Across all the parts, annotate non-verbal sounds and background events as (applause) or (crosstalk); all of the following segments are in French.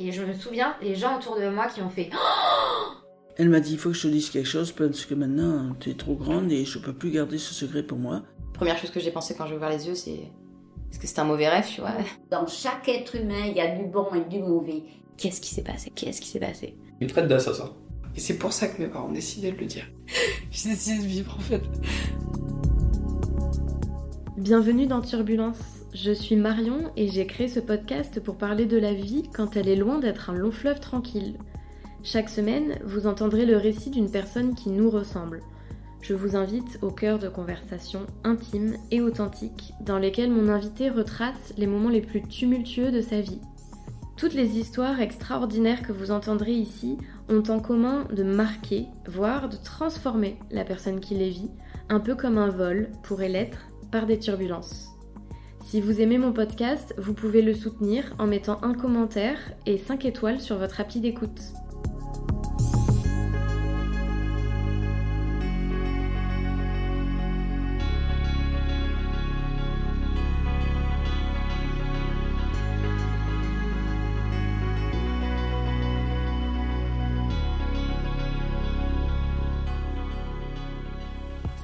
Et je me souviens, les gens autour de moi qui ont fait Elle m'a dit il faut que je te dise quelque chose parce que maintenant tu es trop grande et je peux plus garder ce secret pour moi. Première chose que j'ai pensé quand j'ai ouvert les yeux, c'est est-ce que c'est un mauvais rêve, tu vois? Dans chaque être humain, il y a du bon et du mauvais. Qu'est-ce qui s'est passé? Qu'est-ce qui s'est passé? Il me traite d'assassin. Et c'est pour ça que mes parents ont décidé de le dire. (laughs) J'ai décidé de vivre en fait. Bienvenue dans Turbulence. Je suis Marion et j'ai créé ce podcast pour parler de la vie quand elle est loin d'être un long fleuve tranquille. Chaque semaine, vous entendrez le récit d'une personne qui nous ressemble. Je vous invite au cœur de conversations intimes et authentiques dans lesquelles mon invité retrace les moments les plus tumultueux de sa vie. Toutes les histoires extraordinaires que vous entendrez ici ont en commun de marquer, voire de transformer la personne qui les vit, un peu comme un vol pourrait l'être par des turbulences. Si vous aimez mon podcast, vous pouvez le soutenir en mettant un commentaire et 5 étoiles sur votre appli d'écoute.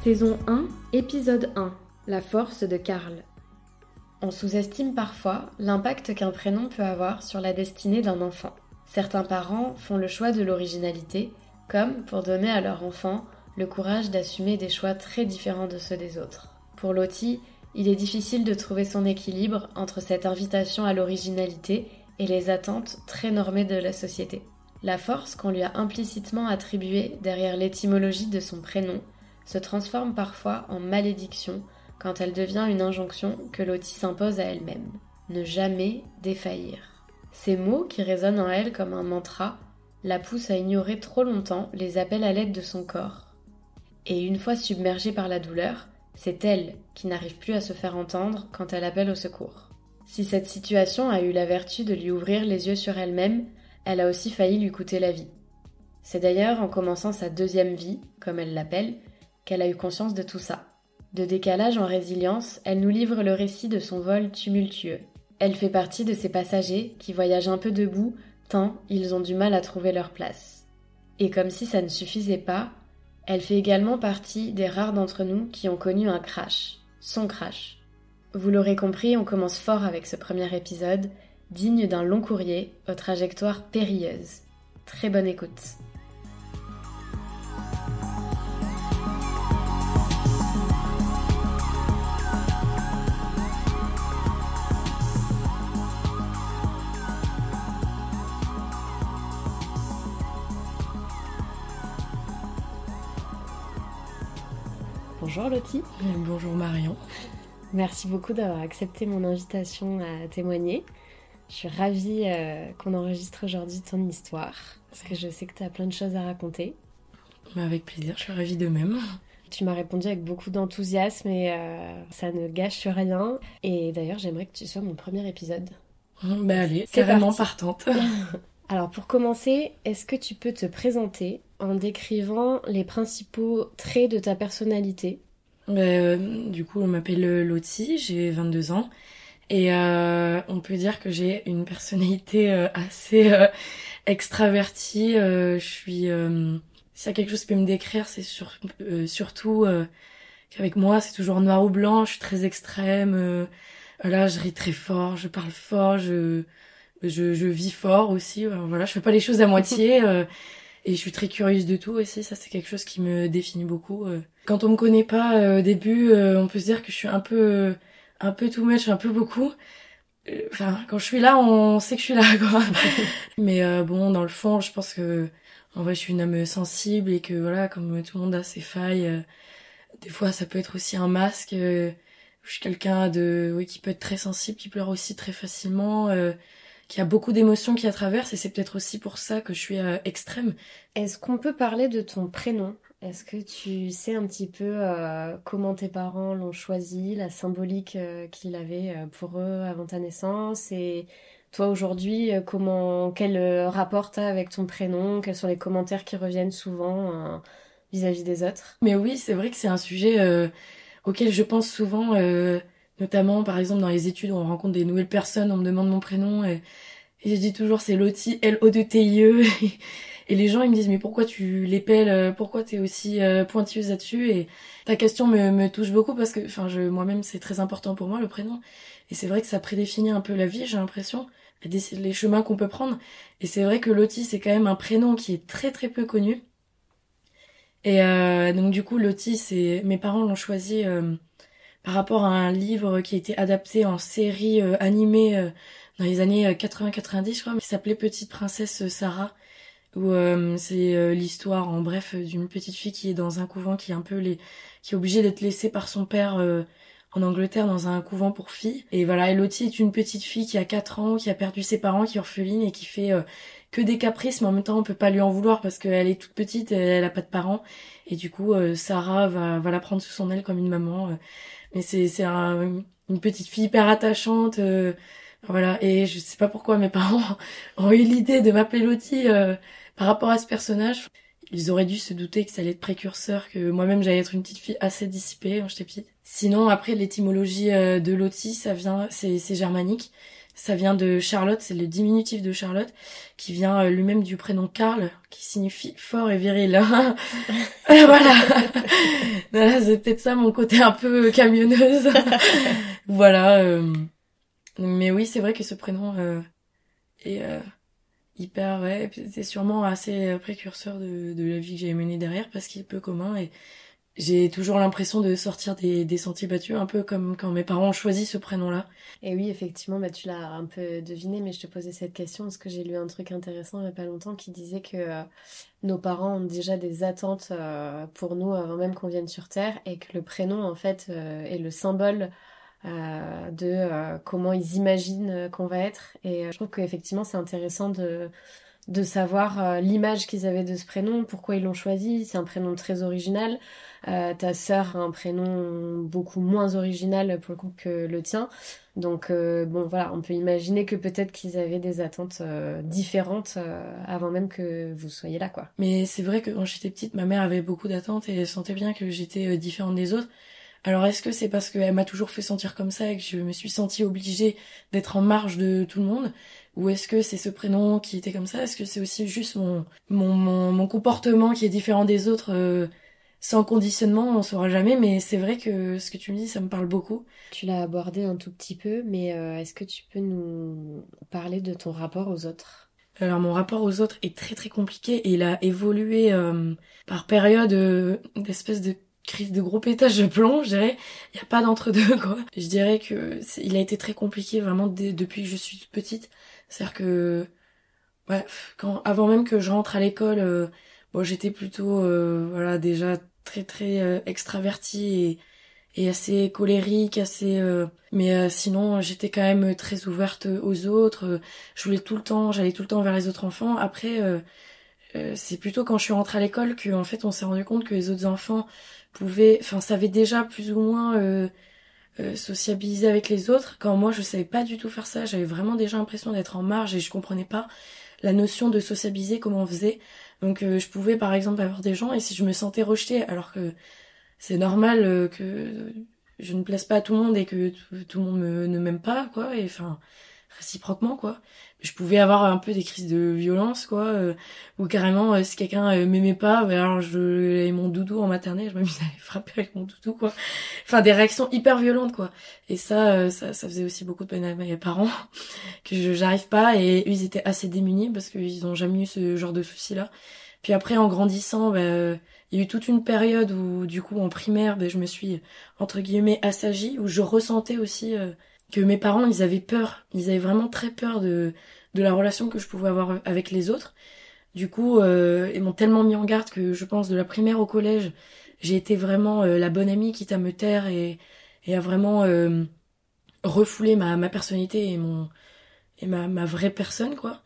Saison 1, épisode 1 La force de Karl. On sous-estime parfois l'impact qu'un prénom peut avoir sur la destinée d'un enfant. Certains parents font le choix de l'originalité, comme pour donner à leur enfant le courage d'assumer des choix très différents de ceux des autres. Pour Lottie, il est difficile de trouver son équilibre entre cette invitation à l'originalité et les attentes très normées de la société. La force qu'on lui a implicitement attribuée derrière l'étymologie de son prénom se transforme parfois en malédiction quand elle devient une injonction que Lottie s'impose à elle-même. Ne jamais défaillir. Ces mots, qui résonnent en elle comme un mantra, la poussent à ignorer trop longtemps les appels à l'aide de son corps. Et une fois submergée par la douleur, c'est elle qui n'arrive plus à se faire entendre quand elle appelle au secours. Si cette situation a eu la vertu de lui ouvrir les yeux sur elle-même, elle a aussi failli lui coûter la vie. C'est d'ailleurs en commençant sa deuxième vie, comme elle l'appelle, qu'elle a eu conscience de tout ça. De décalage en résilience, elle nous livre le récit de son vol tumultueux. Elle fait partie de ces passagers qui voyagent un peu debout tant ils ont du mal à trouver leur place. Et comme si ça ne suffisait pas, elle fait également partie des rares d'entre nous qui ont connu un crash, son crash. Vous l'aurez compris, on commence fort avec ce premier épisode, digne d'un long courrier aux trajectoires périlleuses. Très bonne écoute. Bonjour Lottie. Bonjour Marion. Merci beaucoup d'avoir accepté mon invitation à témoigner. Je suis ravie euh, qu'on enregistre aujourd'hui ton histoire, parce que je sais que tu as plein de choses à raconter. Mais avec plaisir, je suis ravie de même. Tu m'as répondu avec beaucoup d'enthousiasme et euh, ça ne gâche rien. Et d'ailleurs, j'aimerais que tu sois mon premier épisode. Ben allez, carrément partante. (laughs) Alors pour commencer, est-ce que tu peux te présenter en décrivant les principaux traits de ta personnalité? Ben, Du coup, on m'appelle Lottie, j'ai 22 ans. Et euh, on peut dire que j'ai une personnalité euh, assez euh, extravertie. je suis... S'il y a quelque chose qui peut me décrire, c'est sur, surtout qu'avec moi, c'est toujours noir ou blanc. Je suis très extrême. là, je ris très fort, je parle fort, je je, je vis fort aussi. Euh, voilà, je fais pas les choses à moitié. (laughs) Euh, et je suis très curieuse de tout aussi. Ça, c'est quelque chose qui me définit beaucoup. Euh. Quand on me connaît pas au début, on peut se dire que je suis un peu, un peu too much, un peu beaucoup. Enfin, quand je suis là, on sait que je suis là. (laughs) Mais bon, dans le fond, je pense que en vrai, je suis une âme sensible et que voilà, comme tout le monde a ses failles, des fois, ça peut être aussi un masque. je suis quelqu'un de, oui, qui peut être très sensible, qui pleure aussi très facilement qui a beaucoup d'émotions qui la traversent et c'est peut-être aussi pour ça que je suis euh, extrême. Est-ce qu'on peut parler de ton prénom? Est-ce que tu sais un petit peu euh, comment tes parents l'ont choisi, la symbolique euh, qu'il avait pour eux avant ta naissance? Et toi aujourd'hui comment quel rapport t'as avec ton prénom? Quels sont les commentaires qui reviennent souvent vis-à-vis des autres? Mais oui, c'est vrai que c'est un sujet auquel je pense souvent notamment par exemple dans les études où on rencontre des nouvelles personnes, on me demande mon prénom et, je dis toujours c'est Loti, L-O-D-T-I-E. (laughs) Et les gens, ils me disent, mais pourquoi tu l'épelles, euh, pourquoi t'es aussi euh, pointilleuse là-dessus? Et ta question me, me touche beaucoup parce que, enfin, je, moi-même, c'est très important pour moi, le prénom. Et c'est vrai que ça prédéfinit un peu la vie, j'ai l'impression, les chemins qu'on peut prendre. Et c'est vrai que Loti, c'est quand même un prénom qui est très très peu connu. Et euh, donc du coup, Loti, c'est mes parents l'ont choisi euh, par rapport à un livre qui a été adapté en série animée dans les années 80-90, je crois, qui s'appelait Petite princesse Sarah où euh, c'est euh, l'histoire en bref d'une petite fille qui est dans un couvent qui est un peu les qui est obligée d'être laissée par son père euh, en Angleterre dans un couvent pour filles. Et voilà Elodie est une petite fille qui a 4 ans qui a perdu ses parents qui est orpheline et qui fait que des caprices mais en même temps on peut pas lui en vouloir parce qu'elle est toute petite et elle a pas de parents. Et du coup Sarah va va la prendre sous son aile comme une maman mais c'est c'est un, une petite fille hyper attachante voilà et je sais pas pourquoi mes (laughs) parents ont eu l'idée de m'appeler Lottie par rapport à ce personnage, ils auraient dû se douter que ça allait être précurseur, que moi-même j'allais être une petite fille assez dissipée quand j'étais. Sinon, après, l'étymologie euh, de Lottie, ça vient, c'est, c'est germanique. Ça vient de Charlotte, c'est le diminutif de Charlotte, qui vient euh, lui-même du prénom Karl, qui signifie fort et viril. (laughs) (laughs) voilà. c'est peut-être ça mon côté un peu camionneuse. (laughs) voilà. Euh. Mais oui, c'est vrai que ce prénom est hyper ouais c'est sûrement assez euh, précurseur de, de la vie que j'ai menée derrière parce qu'il est peu commun et j'ai toujours l'impression de sortir des, des sentiers battus un peu comme quand mes parents ont choisi ce prénom là et oui effectivement bah tu l'as un peu deviné mais je te posais cette question parce que j'ai lu un truc intéressant il y a pas longtemps qui disait que euh, nos parents ont déjà des attentes euh, pour nous avant même qu'on vienne sur terre et que le prénom en fait est le symbole euh, de euh, comment ils imaginent euh, qu'on va être. Et je trouve qu'effectivement, c'est intéressant de, de savoir l'image qu'ils avaient de ce prénom, pourquoi ils l'ont choisi. C'est un prénom très original. ta sœur a un prénom beaucoup moins original pour le coup que le tien. Donc bon voilà, on peut imaginer que peut-être qu'ils avaient des attentes différentes avant même que vous soyez là quoi. Mais c'est vrai que quand j'étais petite, ma mère avait beaucoup d'attentes et elle sentait bien que j'étais différente des autres. Alors est-ce que c'est parce qu'elle m'a toujours fait sentir comme ça et que je me suis sentie obligée d'être en marge de tout le monde? Ou est-ce que c'est ce prénom qui était comme ça? Est-ce que c'est aussi juste mon, mon, mon, comportement qui est différent des autres euh, sans conditionnement? On saura jamais, mais c'est vrai que ce que tu me dis, ça me parle beaucoup. Tu l'as abordé un tout petit peu, mais euh, est-ce que tu peux nous parler de ton rapport aux autres? Alors mon rapport aux autres est très très compliqué et il a évolué euh, par période d'espèce de crise de gros pétage de plomb, je dirais. Il n'y a pas d'entre-deux, (laughs) quoi. Je dirais que il a été très compliqué vraiment depuis que je suis petite. C'est-à-dire que, ouais, quand, avant même que je rentre à l'école, euh, bon, j'étais plutôt, euh, voilà, déjà très très euh, extravertie et, et assez colérique, assez. mais sinon, j'étais quand même très ouverte aux autres. Je voulais tout le temps, j'allais tout le temps vers les autres enfants. Après. c'est plutôt quand je suis rentrée à l'école que en fait on s'est rendu compte que les autres enfants pouvait, enfin, savait déjà plus ou moins euh, euh, sociabiliser avec les autres. Quand moi, je savais pas du tout faire ça, j'avais vraiment déjà l'impression d'être en marge et je comprenais pas la notion de sociabiliser, comment on faisait. Donc, euh, je pouvais, par exemple, avoir des gens et si je me sentais rejetée, alors que c'est normal que je ne plaise pas à tout le monde et que tout, le monde ne m'aime pas, quoi. Et enfin, réciproquement, quoi. Je pouvais avoir un peu des crises de violence quoi euh, ou carrément euh, si quelqu'un euh, m'aimait pas ben alors je mon doudou en maternelle je m'amusais à frapper avec mon doudou quoi. Enfin des réactions hyper violentes quoi. Et ça ça, ça faisait aussi beaucoup de peine à mes parents (laughs) que j'arrive pas et eux ils étaient assez démunis parce qu'ils ont jamais eu ce genre de soucis là puis après en grandissant ben il y a eu toute une période où du coup en primaire ben, je me suis entre guillemets assagie où je ressentais aussi que mes parents, ils avaient peur, ils avaient vraiment très peur de, de la relation que je pouvais avoir avec les autres. Du coup, euh, ils m'ont tellement mis en garde que je pense de la primaire au collège, j'ai été vraiment euh, la bonne amie quitte à me taire et, et à vraiment euh, refouler ma, ma personnalité et mon et ma, ma vraie personne quoi,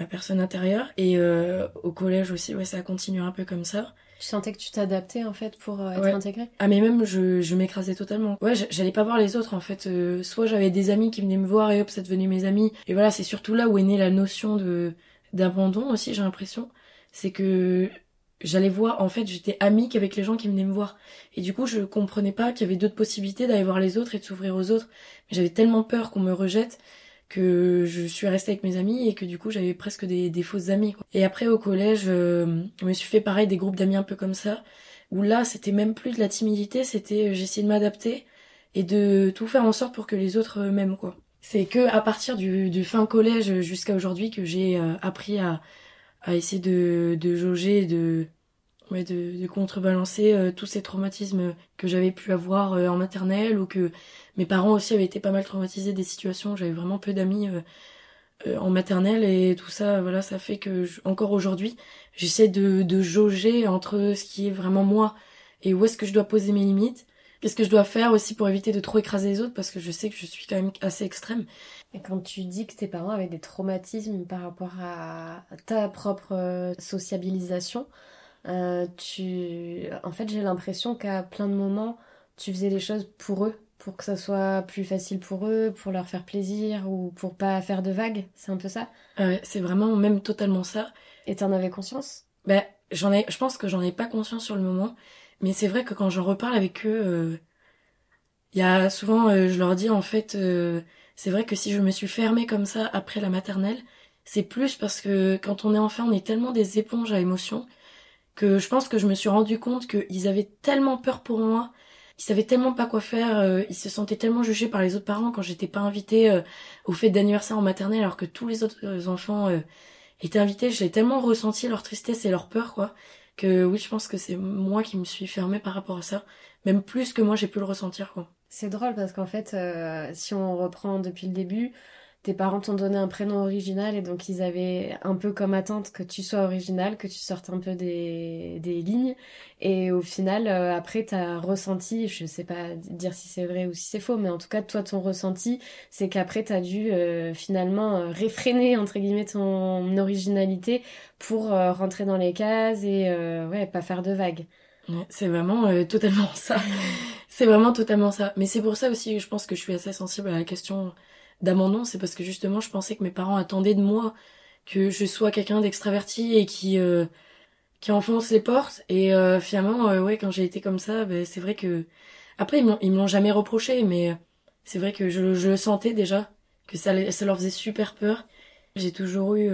ma personne intérieure. Et euh, au collège aussi, ouais, ça a continué un peu comme ça. Tu sentais que tu t'adaptais en fait pour euh, être intégrée? Ah mais même je, je m'écrasais totalement. Ouais, j'allais pas voir les autres en fait. Euh, soit j'avais des amis qui venaient me voir et hop, ça devenait mes amis. Et voilà, c'est surtout là où est née la notion de d'abandon aussi, j'ai l'impression. C'est que j'allais voir, en fait, j'étais amie qu'avec les gens qui venaient me voir. Et du coup, je comprenais pas qu'il y avait d'autres possibilités d'aller voir les autres et de s'ouvrir aux autres. Mais j'avais tellement peur qu'on me rejette que je suis restée avec mes amis et que du coup j'avais presque des, des fausses amies. Quoi. Et après au collège, euh, je me suis fait pareil des groupes d'amis un peu comme ça, où là c'était même plus de la timidité, c'était euh, j'essayais de m'adapter et de tout faire en sorte pour que les autres m'aiment quoi. C'est que à partir du, du fin collège jusqu'à aujourd'hui que j'ai appris à, à essayer de, de jauger, de ouais, de, de contrebalancer tous ces traumatismes que j'avais pu avoir en maternelle ou que mes parents aussi avaient été pas mal traumatisés des situations. J'avais vraiment peu d'amis euh, euh, en maternelle et tout ça, voilà, ça fait que encore aujourd'hui, j'essaie de, de jauger entre ce qui est vraiment moi et où est-ce que je dois poser mes limites. Qu'est-ce que je dois faire aussi pour éviter de trop écraser les autres parce que je sais que je suis quand même assez extrême. Et quand tu dis que tes parents avaient des traumatismes par rapport à ta propre euh, sociabilisation, euh, tu, en fait, j'ai l'impression qu'à plein de moments, tu faisais les choses pour eux pour que ça soit plus facile pour eux, pour leur faire plaisir ou pour pas faire de vagues, c'est un peu ça. Ouais, c'est vraiment même totalement ça. Et t'en avais conscience? Ben, j'en ai, je pense que j'en ai pas conscience sur le moment, mais c'est vrai que quand j'en reparle avec eux, il euh, y a souvent, euh, je leur dis en fait, euh, c'est vrai que si je me suis fermée comme ça après la maternelle, c'est plus parce que quand on est enfant, on est tellement des éponges à émotions que je pense que je me suis rendu compte qu'ils avaient tellement peur pour moi ils savaient tellement pas quoi faire, euh, ils se sentaient tellement jugés par les autres parents quand j'étais pas invitée euh, au fête d'anniversaire en maternelle alors que tous les autres euh, enfants étaient invités. J'ai tellement ressenti leur tristesse et leur peur quoi que oui, je pense que c'est moi qui me suis fermée par rapport à ça, même plus que moi j'ai pu le ressentir quoi. C'est drôle parce qu'en fait, si on reprend depuis le début, tes parents t'ont donné un prénom original et donc ils avaient un peu comme attente que tu sois original, que tu sortes un peu des, des lignes. Et au final, euh, après, t'as ressenti, je sais pas dire si c'est vrai ou si c'est faux, mais en tout cas, toi, ton ressenti, c'est qu'après, t'as dû euh, finalement euh, réfréner, entre guillemets, ton originalité pour rentrer dans les cases et ouais, pas faire de vagues. c'est vraiment totalement (laughs) ça. c'est vraiment totalement ça. Mais c'est pour ça aussi je pense que je suis assez sensible à la question d'abandon, c'est parce que justement, je pensais que mes parents attendaient de moi que je sois quelqu'un d'extraverti et qui euh, qui enfonce les portes. Et euh, finalement, euh, ouais, quand j'ai été comme ça, ben, c'est vrai que après ils ils m'ont jamais reproché, mais c'est vrai que je, je le sentais déjà que ça ça leur faisait super peur. J'ai toujours eu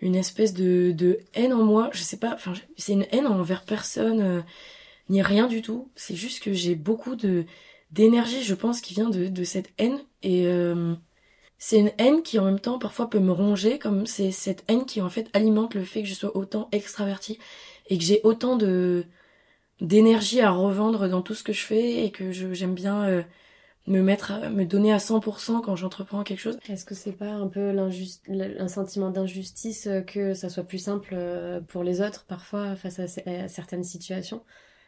une espèce de de haine en moi. Je sais pas, enfin c'est une haine envers personne ni rien du tout. C'est juste que j'ai beaucoup de d'énergie, je pense, qui vient de, de cette haine. Et euh, c'est une haine qui en même temps parfois peut me ronger, comme c'est cette haine qui en fait alimente le fait que je sois autant extravertie et que j'ai autant de d'énergie à revendre dans tout ce que je fais et que j'aime bien euh, me mettre à, me donner à 100% quand j'entreprends quelque chose. Est-ce que c'est pas un peu un sentiment d'injustice euh, que ça soit plus simple pour les autres parfois face à certaines situations?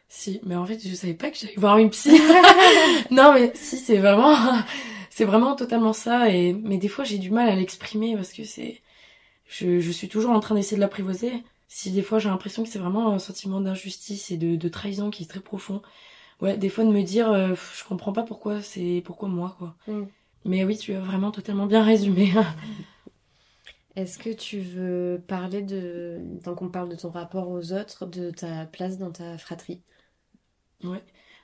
Si, mais en fait, je savais pas que j'allais voir une psy. (laughs) non, mais si, c'est vraiment, (laughs) c'est vraiment totalement ça. Et mais des fois, j'ai du mal à l'exprimer parce que c'est, je, je suis toujours en train d'essayer de l'apprivoiser. Si des fois, j'ai l'impression que c'est vraiment un sentiment d'injustice et de, de trahison qui est très profond. Ouais, des fois de me dire, euh, je comprends pas pourquoi c'est, pourquoi moi, quoi. Mm. Mais oui, tu as vraiment totalement bien résumé. (laughs) Est-ce que tu veux parler de, tant qu'on parle de ton rapport aux autres, de ta place dans ta fratrie? Ouais.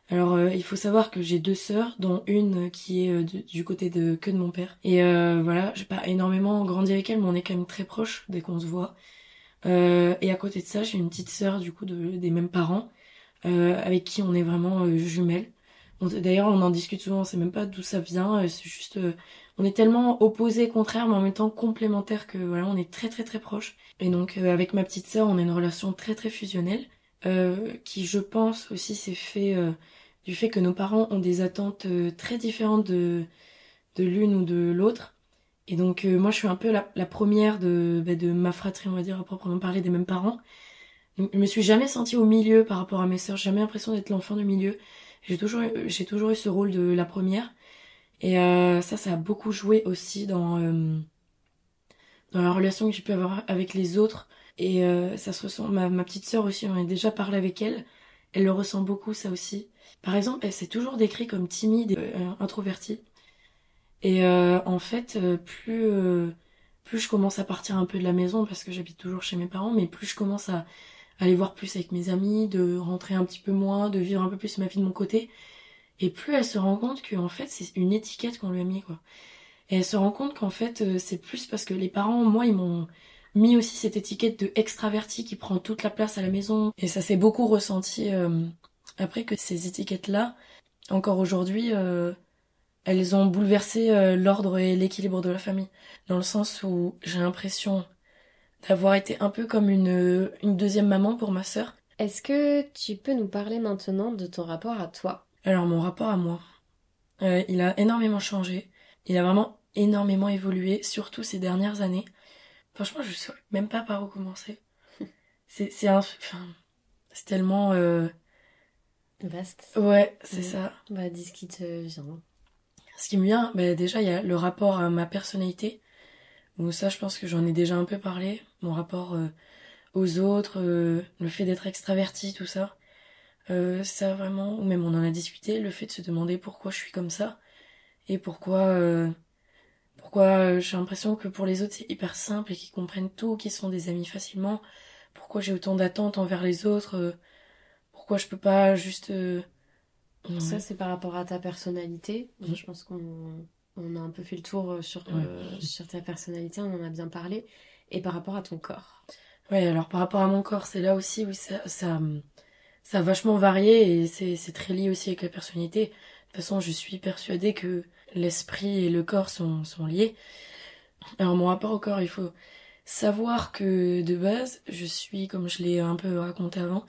Alors euh, il faut savoir que j'ai deux sœurs, dont une qui est euh, du côté de que de mon père. Et euh, voilà, j'ai pas énormément grandi avec elle, mais on est quand même très proches dès qu'on se voit. et à côté de ça, j'ai une petite sœur du coup de, des mêmes parents, avec qui on est vraiment jumelles. D'ailleurs, on en discute souvent, on sait même pas d'où ça vient. c'est juste, on est tellement opposés, contraires, mais en même temps complémentaires que voilà, on est très très très proches. Et donc avec ma petite sœur, on a une relation très très fusionnelle. Euh, qui je pense aussi s'est fait euh, du fait que nos parents ont des attentes euh, très différentes de, l'une ou de l'autre. Et donc moi je suis un peu la, première de, bah, de ma fratrie, on va dire, à proprement parler des mêmes parents. je me suis jamais sentie au milieu par rapport à mes sœurs, jamais l'impression d'être l'enfant du milieu. J'ai toujours, j'ai toujours eu ce rôle de la première. Et ça, ça a beaucoup joué aussi dans, dans la relation que j'ai pu avoir avec les autres. Et euh, ça se ressent. Ma, petite sœur aussi, on a déjà parlé avec elle. Elle le ressent beaucoup, ça aussi. Par exemple, elle s'est toujours décrite comme timide et euh, introvertie. Et euh, en fait, plus plus je commence à partir un peu de la maison parce que j'habite toujours chez mes parents, mais plus je commence à aller voir plus avec mes amis, de rentrer un petit peu moins, de vivre un peu plus ma vie de mon côté, et plus elle se rend compte que en fait c'est une étiquette qu'on lui a mis quoi. Et elle se rend compte qu'en fait, c'est plus parce que les parents, moi, ils m'ont mis aussi cette étiquette de extraverti qui prend toute la place à la maison. Et ça s'est beaucoup ressenti euh, après que ces étiquettes-là, encore aujourd'hui, euh, elles ont bouleversé euh, l'ordre et l'équilibre de la famille. Dans le sens où j'ai l'impression d'avoir été un peu comme une, une deuxième maman pour ma sœur. Est-ce que tu peux nous parler maintenant de ton rapport à toi? Alors mon rapport à moi, euh, il a énormément changé. Il a vraiment énormément évolué, surtout ces dernières années. Franchement, je sais même pas par où commencer. (laughs) C'est c'est un enfin, c'est tellement euh, Vaste. ouais, c'est Ouais. ça. Bah, dis ce qui te vient. Ce qui me vient, ben déjà il y a le rapport à ma personnalité. Où ça, je pense que j'en ai déjà un peu parlé. Mon rapport euh, aux autres, euh, le fait d'être extraverti, tout ça. Euh, ça vraiment, ou même on en a discuté, le fait de se demander pourquoi je suis comme ça et pourquoi, euh, pourquoi euh, j'ai l'impression que pour les autres c'est hyper simple et qu'ils comprennent tout, qu'ils sont des amis facilement. Pourquoi j'ai autant d'attentes envers les autres. euh, pourquoi je peux pas juste. euh, Ça, c'est par rapport à ta personnalité. Mhm. Je pense qu'on on a un peu fait le tour sur, euh, sur ta personnalité, on en a bien parlé. Et par rapport à ton corps. Ouais, alors par rapport à mon corps, c'est là aussi où ça, ça, ça a vachement varié et c'est, c'est très lié aussi avec la personnalité. De toute façon, je suis persuadée que l'esprit et le corps sont, sont liés. Alors mon rapport au corps, il faut savoir que de base, je suis, comme je l'ai un peu raconté avant,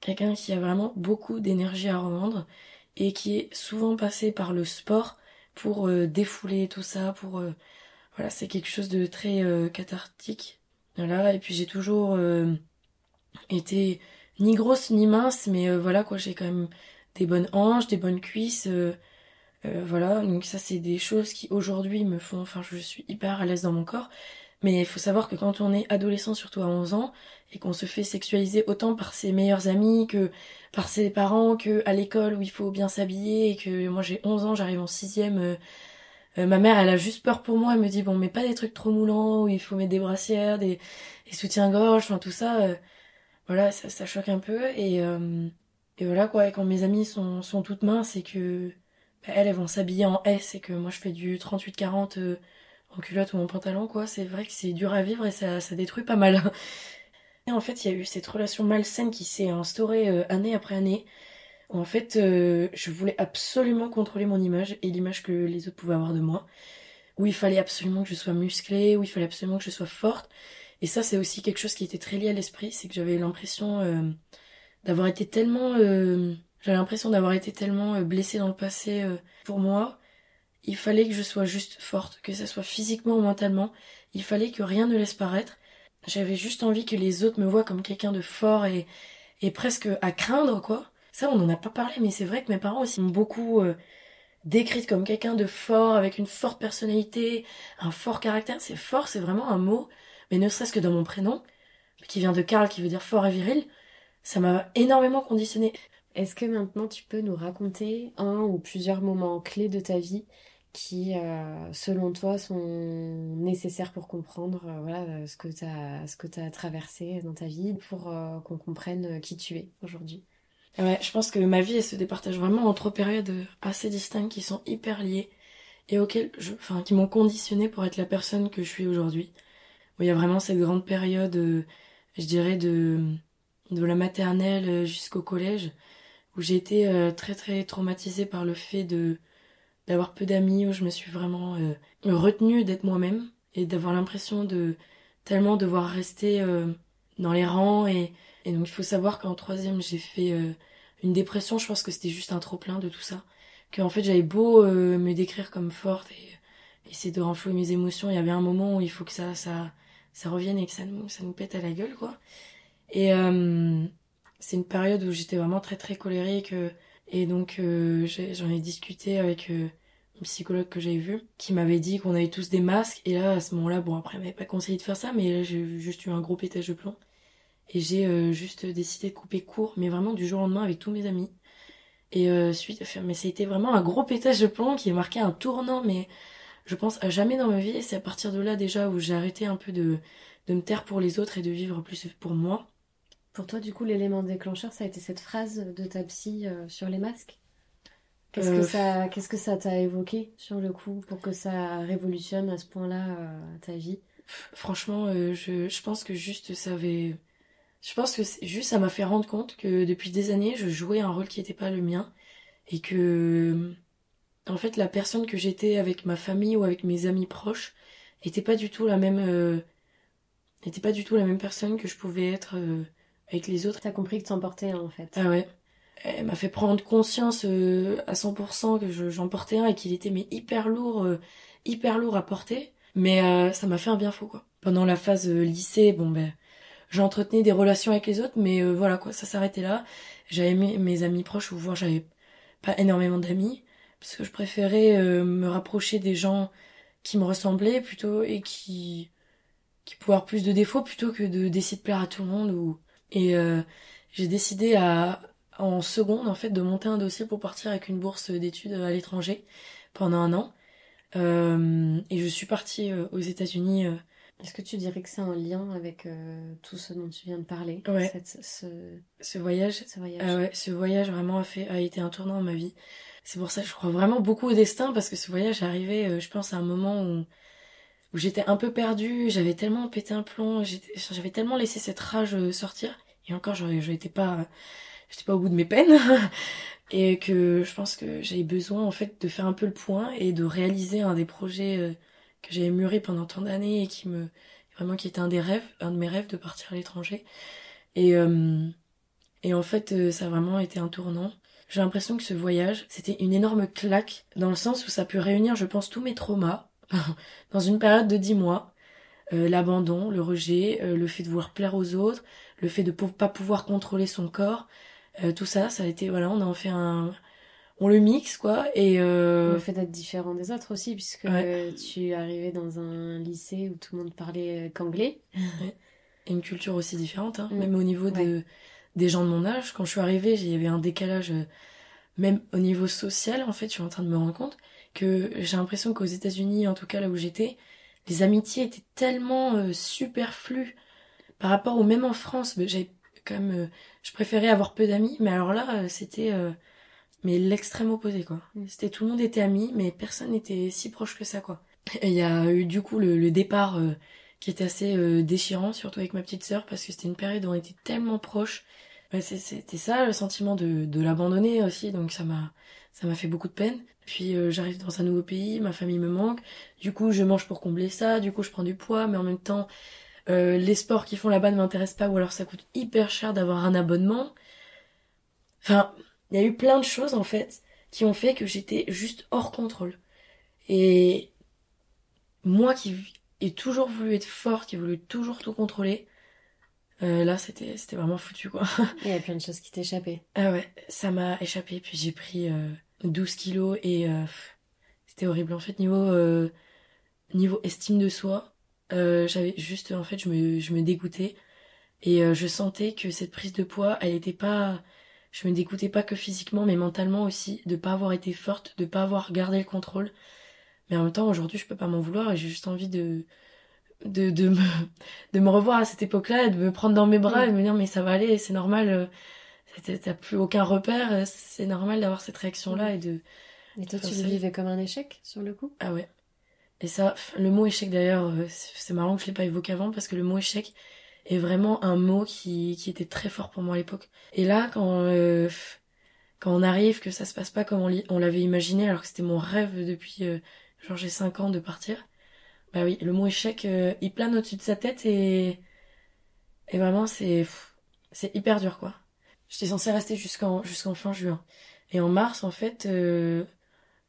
quelqu'un qui a vraiment beaucoup d'énergie à revendre et qui est souvent passé par le sport pour euh, défouler tout ça, pour... euh, voilà, c'est quelque chose de très euh, cathartique. Voilà, et puis j'ai toujours été ni grosse ni mince, mais voilà quoi, j'ai quand même des bonnes hanches, des bonnes cuisses, euh, voilà, donc ça c'est des choses qui aujourd'hui me font, enfin je suis hyper à l'aise dans mon corps, mais il faut savoir que quand on est adolescent, surtout à 11 ans, et qu'on se fait sexualiser autant par ses meilleurs amis que par ses parents, que à l'école où il faut bien s'habiller, et que moi j'ai 11 ans, j'arrive en sixième, euh, euh, ma mère, elle a juste peur pour moi. Elle me dit bon, mais pas des trucs trop moulants où il faut mettre des brassières, des, soutiens-gorge, enfin tout ça. euh, voilà, ça, ça choque un peu. Et, euh, et voilà quoi. Et quand mes amies sont, sont toutes minces et que bah, elles, vont s'habiller en S et que moi je fais du 38-40 euh, en culotte ou en pantalon, quoi. C'est vrai que c'est dur à vivre et ça, ça détruit pas mal. (laughs) Et en fait, il y a eu cette relation malsaine qui s'est instaurée euh, année après année. En fait, euh, je voulais absolument contrôler mon image et l'image que les autres pouvaient avoir de moi. Où il fallait absolument que je sois musclée, où il fallait absolument que je sois forte. Et ça, c'est aussi quelque chose qui était très lié à l'esprit, c'est que j'avais l'impression d'avoir été tellement... j'avais l'impression d'avoir été tellement euh, blessée dans le passé euh, pour moi. Il fallait que je sois juste forte, que ça soit physiquement ou mentalement. Il fallait que rien ne laisse paraître. J'avais juste envie que les autres me voient comme quelqu'un de fort et, et presque à craindre, quoi. Ça, on n'en a pas parlé, mais c'est vrai que mes parents aussi m'ont beaucoup euh, décrite comme quelqu'un de fort, avec une forte personnalité, un fort caractère. C'est fort, c'est vraiment un mot, mais ne serait-ce que dans mon prénom, qui vient de Karl, qui veut dire fort et viril, ça m'a énormément conditionné. Est-ce que maintenant tu peux nous raconter un ou plusieurs moments clés de ta vie qui, euh, selon toi, sont nécessaires pour comprendre euh, voilà, ce que tu as, traversé dans ta vie, pour euh, qu'on comprenne qui tu es aujourd'hui? Je pense que ma vie, se départage vraiment en trois périodes assez distinctes qui sont hyper liées et auxquelles je, enfin, qui m'ont conditionné pour être la personne que je suis aujourd'hui. Il y a vraiment cette grande période, je dirais, de, la maternelle jusqu'au collège, où j'ai été euh, très très traumatisée par le fait de, d'avoir peu d'amis, où je me suis vraiment euh, retenue d'être moi-même et d'avoir l'impression de tellement devoir rester euh, dans les rangs et, et donc il faut savoir qu'en troisième j'ai fait euh, une dépression, je pense que c'était juste un trop plein de tout ça, que en fait j'avais beau euh, me décrire comme forte et essayer de renflouer mes émotions, il y avait un moment où il faut que ça ça ça revienne et que ça nous ça nous pète à la gueule quoi. Et euh, c'est une période où j'étais vraiment très très colérique euh, et donc euh, j'en ai discuté avec euh, une psychologue que j'avais vue qui m'avait dit qu'on avait tous des masques et là à ce moment-là bon après elle m'avait pas conseillé de faire ça mais j'ai juste eu un gros pétage de plomb et j'ai euh, juste décidé de couper court mais vraiment du jour au lendemain avec tous mes amis et suite mais été vraiment un gros pétage de plomb qui a marqué un tournant mais je pense à jamais dans ma vie et c'est à partir de là déjà où j'ai arrêté un peu de de me taire pour les autres et de vivre plus pour moi Pour toi, du coup, l'élément déclencheur, ça a été cette phrase de ta psy euh, sur les masques? Qu'est-ce Euh, que ça, qu'est-ce que ça t'a évoqué sur le coup pour que ça révolutionne à ce point-là euh, ta vie? Franchement, je, je pense que juste ça avait. Je pense que juste ça m'a fait rendre compte que depuis des années, je jouais un rôle qui n'était pas le mien. Et que. En fait, la personne que j'étais avec ma famille ou avec mes amis proches était pas du tout la même. euh, était pas du tout la même personne que je pouvais être euh, avec les autres. T'as compris que t'en portais un en fait. Ah ouais. Elle m'a fait prendre conscience euh, à 100% que je- j'en portais un et qu'il était mais hyper lourd, euh, hyper lourd à porter. Mais euh, ça m'a fait un bien fou quoi. Pendant la phase euh, lycée, bon ben, j'entretenais des relations avec les autres, mais euh, voilà quoi, ça s'arrêtait là. J'avais mes, mes amis proches, ou voir j'avais pas énormément d'amis, parce que je préférais euh, me rapprocher des gens qui me ressemblaient plutôt et qui qui pouvaient avoir plus de défauts plutôt que de d'essayer de plaire à tout le monde ou et euh, j'ai décidé à en seconde en fait de monter un dossier pour partir avec une bourse d'études à l'étranger pendant un an. Euh, et je suis partie euh, aux États-Unis euh, Est-ce que tu dirais que c'est un lien avec euh, tout ce dont tu viens de parler? Ouais. cette- ce, ce voyage? ce voyage. Ah ouais, ce voyage vraiment a fait a été un tournant dans ma vie. C'est pour ça que je crois vraiment beaucoup au destin parce que ce voyage est arrivé, euh, je pense, à un moment où où j'étais un peu perdue, j'avais tellement pété un plomb, j'avais tellement laissé cette rage euh, sortir et encore je j'étais pas j'étais pas au bout de mes peines (laughs) et que je pense que j'avais besoin en fait de faire un peu le point et de réaliser un des projets euh, que j'avais mûri pendant tant d'années et qui me vraiment qui était un des rêves, un de mes rêves de partir à l'étranger. Et euh, et en fait, euh, ça a vraiment été un tournant. J'ai l'impression que ce voyage, c'était une énorme claque, dans le sens où ça a pu réunir, je pense, tous mes traumas, (laughs) dans une période de dix mois. Euh, L'abandon, le rejet, euh, le fait de vouloir plaire aux autres, le fait de pou- pas pouvoir contrôler son corps, euh, tout ça, ça a été, voilà, on a en fait un... On le mixe, quoi, et... Euh... Le fait d'être différent des autres aussi, puisque Ouais. tu arrivais dans un lycée où tout le monde parlait euh, qu'anglais. et une culture aussi différente, hein. Mm. même au niveau de, des gens de mon âge. Quand je suis arrivée, il y avait un décalage, euh, même au niveau social, en fait, je suis en train de me rendre compte que j'ai l'impression qu'aux États-Unis, en tout cas là où j'étais, les amitiés étaient tellement euh, superflues par rapport au même en France. J'avais quand même, euh, je préférais avoir peu d'amis, mais alors là, euh, c'était euh, mais l'extrême opposé quoi. Mm. C'était tout le monde était ami, mais personne n'était si proche que ça quoi. Et il y a eu du coup le, le départ euh, qui était assez euh, déchirant, surtout avec ma petite sœur, parce que c'était une période où on était tellement proches. C'était ça, le sentiment de, de l'abandonner aussi, donc ça m'a ça m'a fait beaucoup de peine. Puis euh, j'arrive dans un nouveau pays, ma famille me manque, du coup je mange pour combler ça, du coup je prends du poids, mais en même temps euh, les sports qu'ils font là-bas ne m'intéressent pas, ou alors ça coûte hyper cher d'avoir un abonnement. Enfin, il y a eu plein de choses en fait qui ont fait que j'étais juste hors contrôle. Et moi qui ai toujours voulu être forte, qui ai voulu toujours tout contrôler, euh, là c'était c'était vraiment foutu quoi. (laughs) Il y avait plein de choses qui t'échappaient. Ah ouais, ça m'a échappé, puis j'ai pris euh, 12 kilos et euh, c'était horrible. En fait, niveau, euh, niveau estime de soi, euh, j'avais juste, en fait, je me, je me dégoûtais et je sentais que cette prise de poids, elle était pas, je me dégoûtais pas que physiquement, mais mentalement aussi, de pas avoir été forte, de pas avoir gardé le contrôle. Mais en même temps, aujourd'hui, je peux pas m'en vouloir et j'ai juste envie de, de, de me, (laughs) de me revoir à cette époque-là et de me prendre dans mes bras et de me dire, mais ça va aller, c'est normal, t'as- plus aucun repère, euh, c'est normal d'avoir cette réaction-là et de, Et toi, tu le vivais comme un échec sur le coup? Ah ouais. Et ça, le mot échec d'ailleurs, euh, c'est marrant que je l'ai pas évoqué avant parce que le mot échec est vraiment un mot qui, qui était très fort pour moi à l'époque. Et là, quand, euh, quand on arrive, que ça se passe pas comme on, l'avait imaginé, alors que c'était mon rêve depuis, euh, genre j'ai 5 ans de partir, bah oui, le mot échec, euh, il plane au-dessus de sa tête et, et vraiment c'est, c'est hyper dur quoi. J'étais censée rester jusqu'en, fin juin. Et en mars, en fait, euh,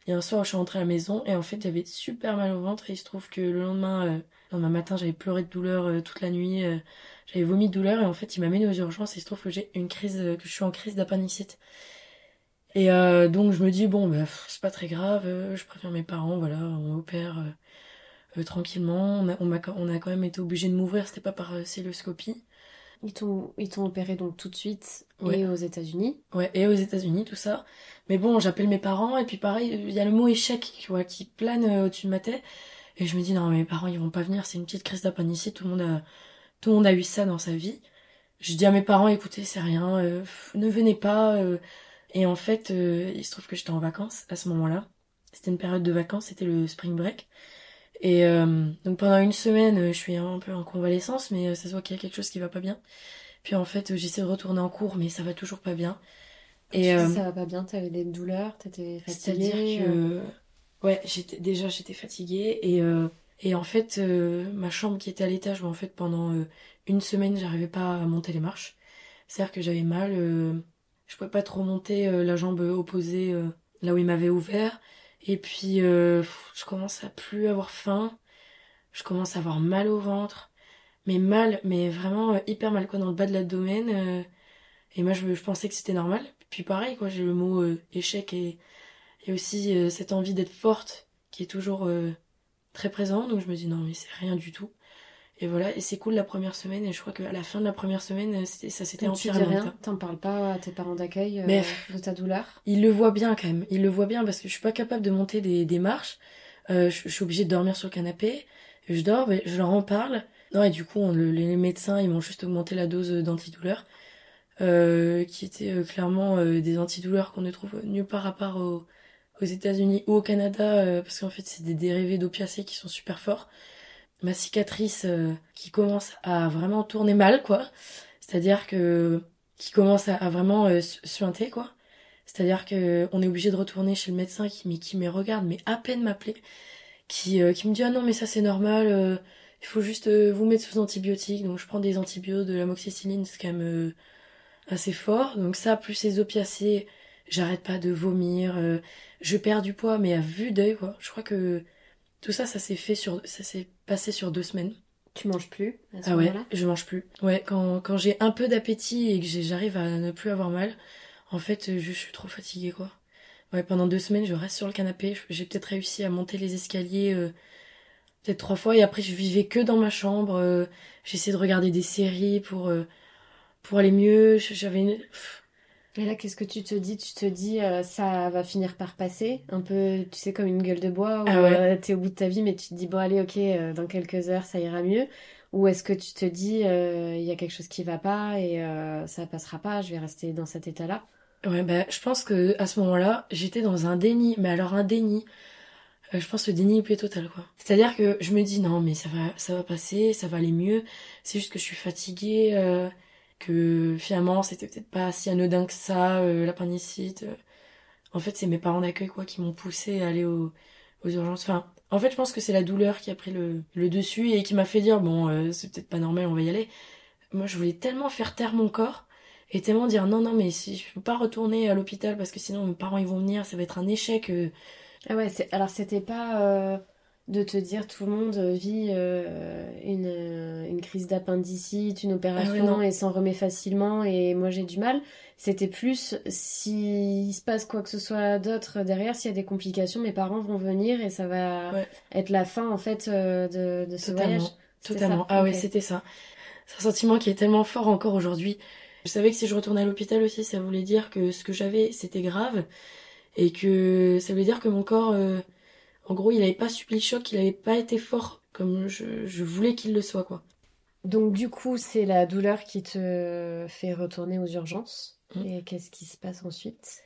il y a un soir je suis rentrée à la maison et en fait j'avais super mal au ventre et il se trouve que le lendemain, euh, le lendemain matin j'avais pleuré de douleur euh, toute la nuit, j'avais vomi de douleur et en fait il m'a mené aux urgences et il se trouve que j'ai une crise, que je suis en crise d'appendicite. Et donc je me dis bon bah c'est pas très grave, je préfère mes parents, voilà, on opère tranquillement, on a, on, quand même été obligé de m'ouvrir, c'était pas par celluloscopie. Ils t'ont ils t'ont opéré donc tout de suite Ouais. et aux États-Unis. Ouais, et aux États-Unis, tout ça. Mais bon, j'appelle mes parents, et puis pareil, il y a le mot échec, tu vois, qui plane euh, au-dessus de ma tête. Et je me dis, non, mes parents, ils vont pas venir, c'est une petite crise d'appendicite, tout le monde a, tout le monde a eu ça dans sa vie. Je dis à mes parents, écoutez, c'est rien, euh, ne venez pas. euh. Et en fait, il se trouve que j'étais en vacances à ce moment-là. C'était une période de vacances, c'était le spring break. Et euh, donc pendant une semaine, euh, je suis un peu en convalescence, mais euh, ça se voit qu'il y a quelque chose qui va pas bien. Puis en fait, j'essaie de retourner en cours, mais ça va toujours pas bien. Et Et euh, ça va pas bien, t'avais des douleurs, t'étais fatiguée. c'est-à-dire que ouais, j'étais déjà j'étais fatiguée et euh, et en fait ma chambre qui était à l'étage, bah, en fait pendant une semaine, j'arrivais pas à monter les marches. C'est-à-dire que j'avais mal, je pouvais pas trop monter la jambe opposée là où il m'avait ouvert. Et puis euh, je commence à plus avoir faim, je commence à avoir mal au ventre, mais mal, mais vraiment euh, hyper mal quoi dans le bas de l'abdomen. euh, et moi je, pensais que c'était normal. Puis pareil quoi, j'ai le mot euh, échec et et aussi cette envie d'être forte qui est toujours très présent. Donc je me dis non mais c'est rien du tout. Et voilà, et c'est cool la première semaine. Et je crois qu'à la fin de la première semaine, euh, ça s'était donc tu empiré. dis rien, t'en parles pas à tes parents d'accueil euh, de ta douleur. Il le voit bien quand même. Il le voit bien parce que je suis pas capable de monter des, des marches. Euh, je, je suis obligée de dormir sur le canapé. Je dors, mais je leur en parle. Non, et du coup, on- le- les médecins, ils m'ont juste augmenté la dose d'antidouleur. Euh, qui était euh, clairement euh, des antidouleurs qu'on ne trouve nulle part à part au- aux États-Unis ou au Canada, euh, parce qu'en fait, c'est des dérivés d'opiacés qui sont super forts. Ma cicatrice euh, qui commence à vraiment tourner mal, quoi. C'est-à-dire que qui commence à, vraiment euh, su- suinter, quoi. C'est-à-dire que on est obligé de retourner chez le médecin qui, mais, qui me regarde, mais à peine m'appeler, qui, euh, qui me dit ah non mais ça c'est normal, il faut juste vous mettre sous antibiotiques. Donc je prends des antibiotiques, de l'amoxicilline, c'est quand même assez fort. Donc ça plus les opiacés, j'arrête pas de vomir, je perds du poids mais à vue d'œil quoi. Je crois que tout ça ça s'est fait sur ça s'est passé sur deux semaines. Tu manges plus à ce Ah ouais, je mange plus. Ouais, quand, quand j'ai un peu d'appétit et que j'arrive à ne plus avoir mal, en fait, euh, je, suis trop fatiguée, quoi. Ouais, pendant deux semaines, je reste sur le canapé. Je- J'ai peut-être réussi à monter les escaliers euh, peut-être trois fois et après, je vivais que dans ma chambre. euh, J'essayais de regarder des séries pour, euh, pour aller mieux. Je- J'avais une... pff, Et là, qu'est-ce que tu te dis? Tu te dis, euh, ça va finir par passer Un peu, tu sais, comme une gueule de bois, où Ah ouais. euh, t'es au bout de ta vie, mais tu te dis, bon, allez, ok, euh, dans quelques heures, ça ira mieux. Ou est-ce que tu te dis, il y a quelque chose qui va pas et ça passera pas, je vais rester dans cet état-là? Ouais, bah, je pense que à ce moment-là, j'étais dans un déni, mais alors un déni. je pense le déni plus total, quoi. C'est-à-dire que je me dis non, mais ça va, ça va passer, ça va aller mieux. C'est juste que je suis fatiguée, que finalement c'était peut-être pas si anodin que ça, euh, l'appendicite. euh. En fait, c'est mes parents d'accueil, quoi, qui m'ont poussé à aller au- aux urgences. Enfin, en fait, je pense que c'est la douleur qui a pris le, dessus et qui m'a fait dire bon, euh, c'est peut-être pas normal, on va y aller. Moi, je voulais tellement faire taire mon corps et tellement dire non non mais si je peux pas retourner à l'hôpital parce que sinon mes parents ils vont venir ça va être un échec euh. Ah ouais, alors c'était pas de te dire tout le monde vit euh, une, euh, une crise d'appendicite, une opération non. et s'en remet facilement et moi j'ai du mal. C'était plus s'il se passe quoi que ce soit d'autre derrière, s'il y a des complications, mes parents vont venir et ça va Ouais. être la fin en fait euh, de, de ce Totalement. voyage. Totalement ça ah Ok. c'était ça c'est un sentiment qui est tellement fort encore aujourd'hui je savais que si je retournais à l'hôpital aussi ça voulait dire que ce que j'avais c'était grave et que ça voulait dire que mon corps euh, en gros il avait pas subi le choc il avait pas été fort comme je, je voulais qu'il le soit quoi Donc du coup, c'est la douleur qui te fait retourner aux urgences. Mm. Et qu'est-ce qui se passe ensuite?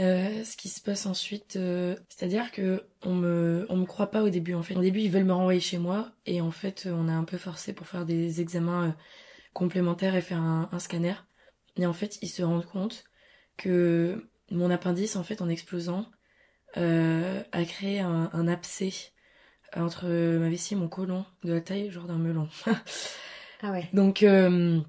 Euh, ce qui se passe ensuite, euh, c'est-à-dire que on me, on me croit pas au début en fait. Au début, ils veulent me renvoyer chez moi et en fait, on est un peu forcé pour faire des examens euh, complémentaires et faire un, un scanner. Et en fait, ils se rendent compte que mon appendice, en fait, en explosant, a créé un, un abcès entre ma vessie et mon côlon de la taille genre d'un melon. (laughs) Ah ouais. Donc, euh,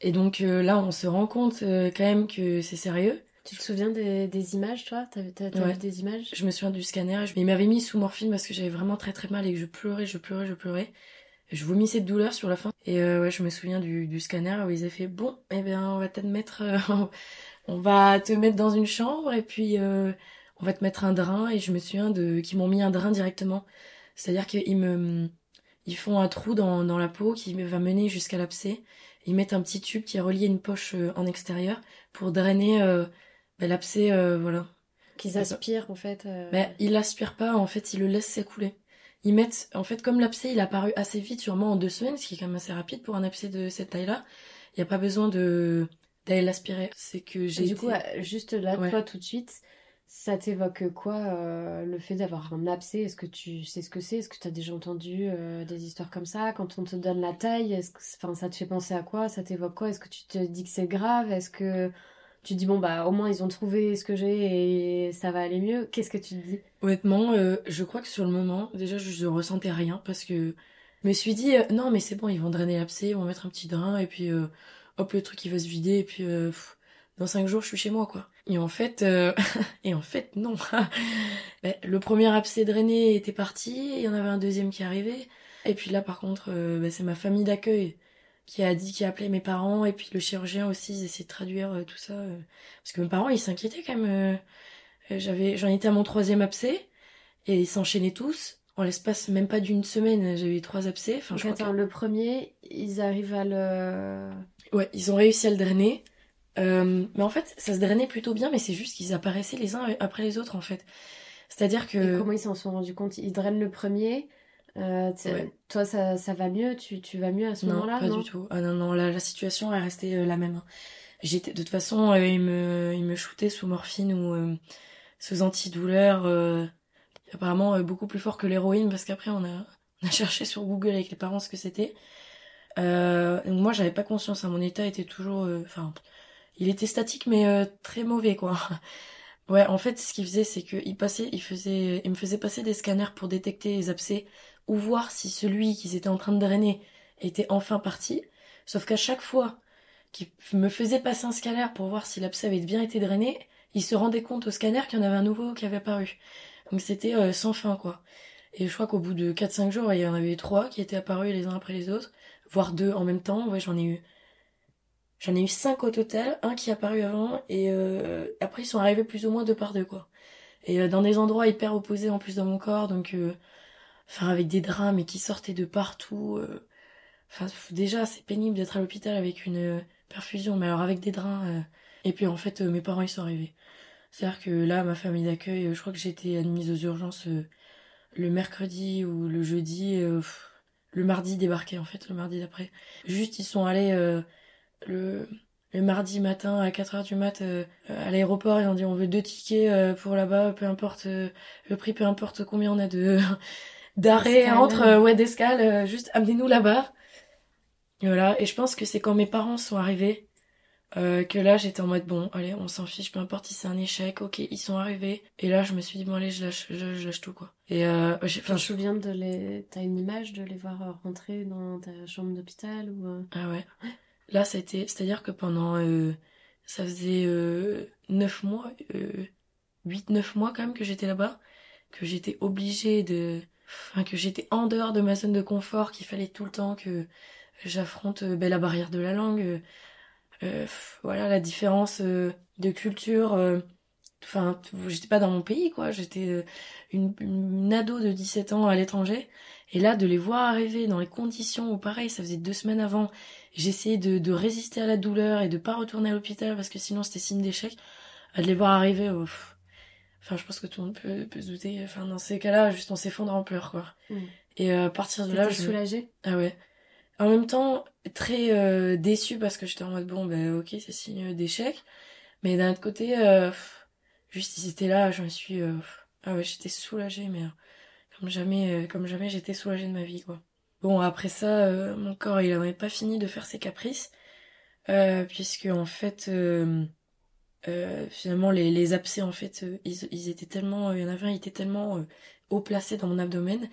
et donc euh, là, on se rend compte euh, quand même que c'est sérieux. Tu te souviens des, des images, toi? T'as, t'as, t'as Ouais. vu des images? Je me souviens du scanner. je- Il m'avait mis sous morphine parce que j'avais vraiment très très mal et que je pleurais, je pleurais, je pleurais. Je vomissais de douleur sur la fin. Et euh, ouais, je me souviens du, du scanner où ils avaient fait bon, eh bien, on va te mettre, euh, (laughs) on va te mettre dans une chambre et puis euh, on va te mettre un drain. Et je me souviens de qu'ils m'ont mis un drain directement. C'est-à-dire qu'ils me, ils font un trou dans, dans la peau qui va mener jusqu'à l'abcès. Ils mettent un petit tube qui est relié à une poche euh, en extérieur pour drainer euh, bah, l'abcès, euh, voilà. Qu'ils aspirent, en fait. euh, Mais ils l'aspirent pas, en fait, ils le laissent s'écouler. Ils mettent, en fait, comme l'abcès, il a apparu assez vite, sûrement en deux semaines, ce qui est quand même assez rapide pour un abcès de cette taille-là. Il n'y a pas besoin de d'aller l'aspirer. C'est que j'ai Du été- coup, euh, juste là, Ouais. toi, tout de suite, ça t'évoque quoi euh, le fait d'avoir un abcès? Est-ce que tu sais ce que c'est? Est-ce que tu as déjà entendu euh, des histoires comme ça? Quand on te donne la taille, est-ce que enfin, ça te fait penser à quoi? Ça t'évoque quoi? Est-ce que tu te dis que c'est grave? Est-ce que tu dis, bon, bah, au moins ils ont trouvé ce que j'ai et ça va aller mieux? Qu'est-ce que tu te dis? Honnêtement, euh, je crois que sur le moment, déjà, je ne ressentais rien parce que je me suis dit, euh, non, mais c'est bon, ils vont drainer l'abcès, ils vont mettre un petit drain et puis euh, hop, le truc il va se vider et puis euh, dans cinq jours, je suis chez moi, quoi. Et en fait, euh, (laughs) et en fait, non. (laughs) Ben, le premier abcès drainé était parti, il y en avait un deuxième qui arrivait. Et puis là, par contre, euh, ben, c'est ma famille d'accueil qui a dit, qui a appelé mes parents et puis le chirurgien aussi, ils essaient de traduire euh, tout ça. euh, parce que mes parents, ils s'inquiétaient quand même. euh, j'avais, j'en étais à mon troisième abcès et ils s'enchaînaient tous. En l'espace même pas d'une semaine, j'avais eu trois abcès. Enfin, je crois attends, le premier, ils arrivent à le. que- Ouais, ils ont réussi à le drainer. Euh, mais en fait, ça se drainait plutôt bien, mais c'est juste qu'ils apparaissaient les uns après les autres, en fait. C'est-à-dire Et que... comment ils s'en sont rendus compte? Ils drainent le premier. euh, Ouais. Toi, ça, ça va mieux? Tu, tu vas mieux à ce Non, moment-là pas du tout. Ah non, non, la, la situation est restée euh, la même. hein. J'étais, de toute façon, ils me, ils me shootaient sous morphine ou sous antidouleur, apparemment beaucoup plus fort que l'héroïne, parce qu'après on a, on a (laughs) cherché sur Google avec les parents ce que c'était. Euh, moi, j'avais pas conscience, hein, mon état était toujours, euh, enfin, il était statique mais euh, très mauvais quoi. (laughs) Ouais, en fait, ce qu'il faisait, c'est qu'il passait, il faisait, il me faisait passer des scanners pour détecter les abcès ou voir si celui qu'ils étaient en train de drainer était enfin parti. Sauf qu'à chaque fois qu'il me faisait passer un scanner pour voir si l'abcès avait bien été drainé, il se rendait compte au scanner qu'il y en avait un nouveau qui avait apparu. Donc c'était euh, sans fin, quoi. Et je crois qu'au bout de 4-5 jours, il y en avait trois qui étaient apparus les uns après les autres, voire deux en même temps. Ouais, j'en ai eu. J'en ai eu cinq au total, un qui est apparu avant, et euh, après ils sont arrivés plus ou moins deux par deux, quoi. Et euh, dans des endroits hyper opposés en plus dans mon corps, donc euh, enfin avec des drames mais qui sortaient de partout. euh, Enfin déjà c'est pénible d'être à l'hôpital avec une euh, perfusion, mais alors avec des drains. euh, Et puis en fait mes parents ils sont arrivés. C'est-à-dire que là ma famille d'accueil, je crois que été admise aux urgences le mercredi ou le jeudi, le mardi débarqué en fait, le mardi d'après. Juste ils sont allés le le mardi matin à 4h du mat euh, à l'aéroport, ils ont dit on veut deux tickets euh, pour là-bas, peu importe euh, le prix, peu importe combien on a de (laughs) d'arrêt entre euh, ouais d'escale, euh, juste amenez-nous là-bas. Et Voilà, et je pense que c'est quand mes parents sont arrivés euh, que là j'étais en mode bon, allez, on s'en fiche, peu importe si c'est un échec, ok, ils sont arrivés. Et là je me suis dit bon allez, je lâche, je, je lâche tout quoi. Et euh, je- souviens de les... T'as une image de les voir rentrer dans ta chambre d'hôpital ou... Ah ouais. Là, été, c'est-à-dire que pendant, euh, ça faisait euh, 9 mois, euh, 8-9 mois quand même que j'étais là-bas, que j'étais obligée de, enfin, que j'étais en dehors de ma zone de confort, qu'il fallait tout le temps que j'affronte euh, ben, la barrière de la langue, euh, euh, voilà, la différence de culture, enfin, j'étais pas dans mon pays, quoi, j'étais euh, une, une ado de 17 ans à l'étranger, et là, de les voir arriver dans les conditions où, pareil, ça faisait deux semaines avant, J'essayais de, de résister à la douleur et de pas retourner à l'hôpital parce que sinon c'était signe d'échec. De les voir arriver, oh, enfin je pense que tout le monde peut, peut se douter. Enfin dans ces cas-là, juste on s'effondre en pleurs quoi. Mm. Et euh, à partir de là, je... soulagée? Ah ouais. En même temps, très euh, déçue parce que j'étais en mode bon ben ok c'est signe d'échec, mais d'un autre côté, euh, juste ils étaient là, je me suis, euh, ah ouais j'étais soulagée mais euh, comme jamais, euh, comme jamais j'étais soulagée de ma vie quoi. Bon, après ça, euh, mon corps, il n'avait pas fini de faire ses caprices, euh, puisque en fait, euh, finalement, les, les abcès, en fait, ils, ils étaient tellement, il y en avait un, était tellement haut placé dans mon abdomen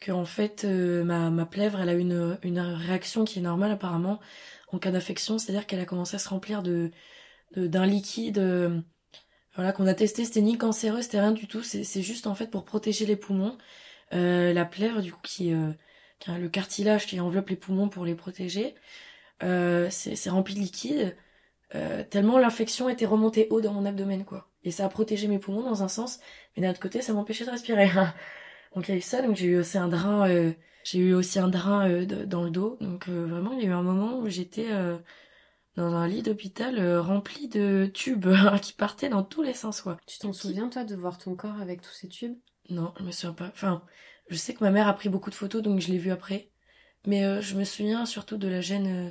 que en fait, ma, ma plèvre, elle a une, une réaction qui est normale apparemment en cas d'infection, c'est-à-dire qu'elle a commencé à se remplir de d'un liquide, voilà, qu'on a testé, c'était ni cancéreux, c'était rien du tout, c'est juste en fait pour protéger les poumons, Euh, la plèvre du coup qui euh, le cartilage qui enveloppe les poumons pour les protéger, euh, c'est rempli de liquide, euh, tellement l'infection était remontée haut dans mon abdomen, quoi. Et ça a protégé mes poumons dans un sens, mais d'un autre côté, ça m'empêchait de respirer. (laughs) donc il y a eu ça, donc j'ai eu aussi un drain, euh, j'ai eu aussi un drain euh, dans le dos, donc vraiment il y a eu un moment où j'étais dans un lit d'hôpital euh, rempli de tubes (laughs) qui partaient dans tous les sens, quoi. Tu t'en souviens, toi, de voir ton corps avec tous ces tubes? Non, je me souviens pas. Enfin, je sais que ma mère a pris beaucoup de photos, donc je l'ai vu après. Mais euh, je me souviens surtout de la gêne, euh,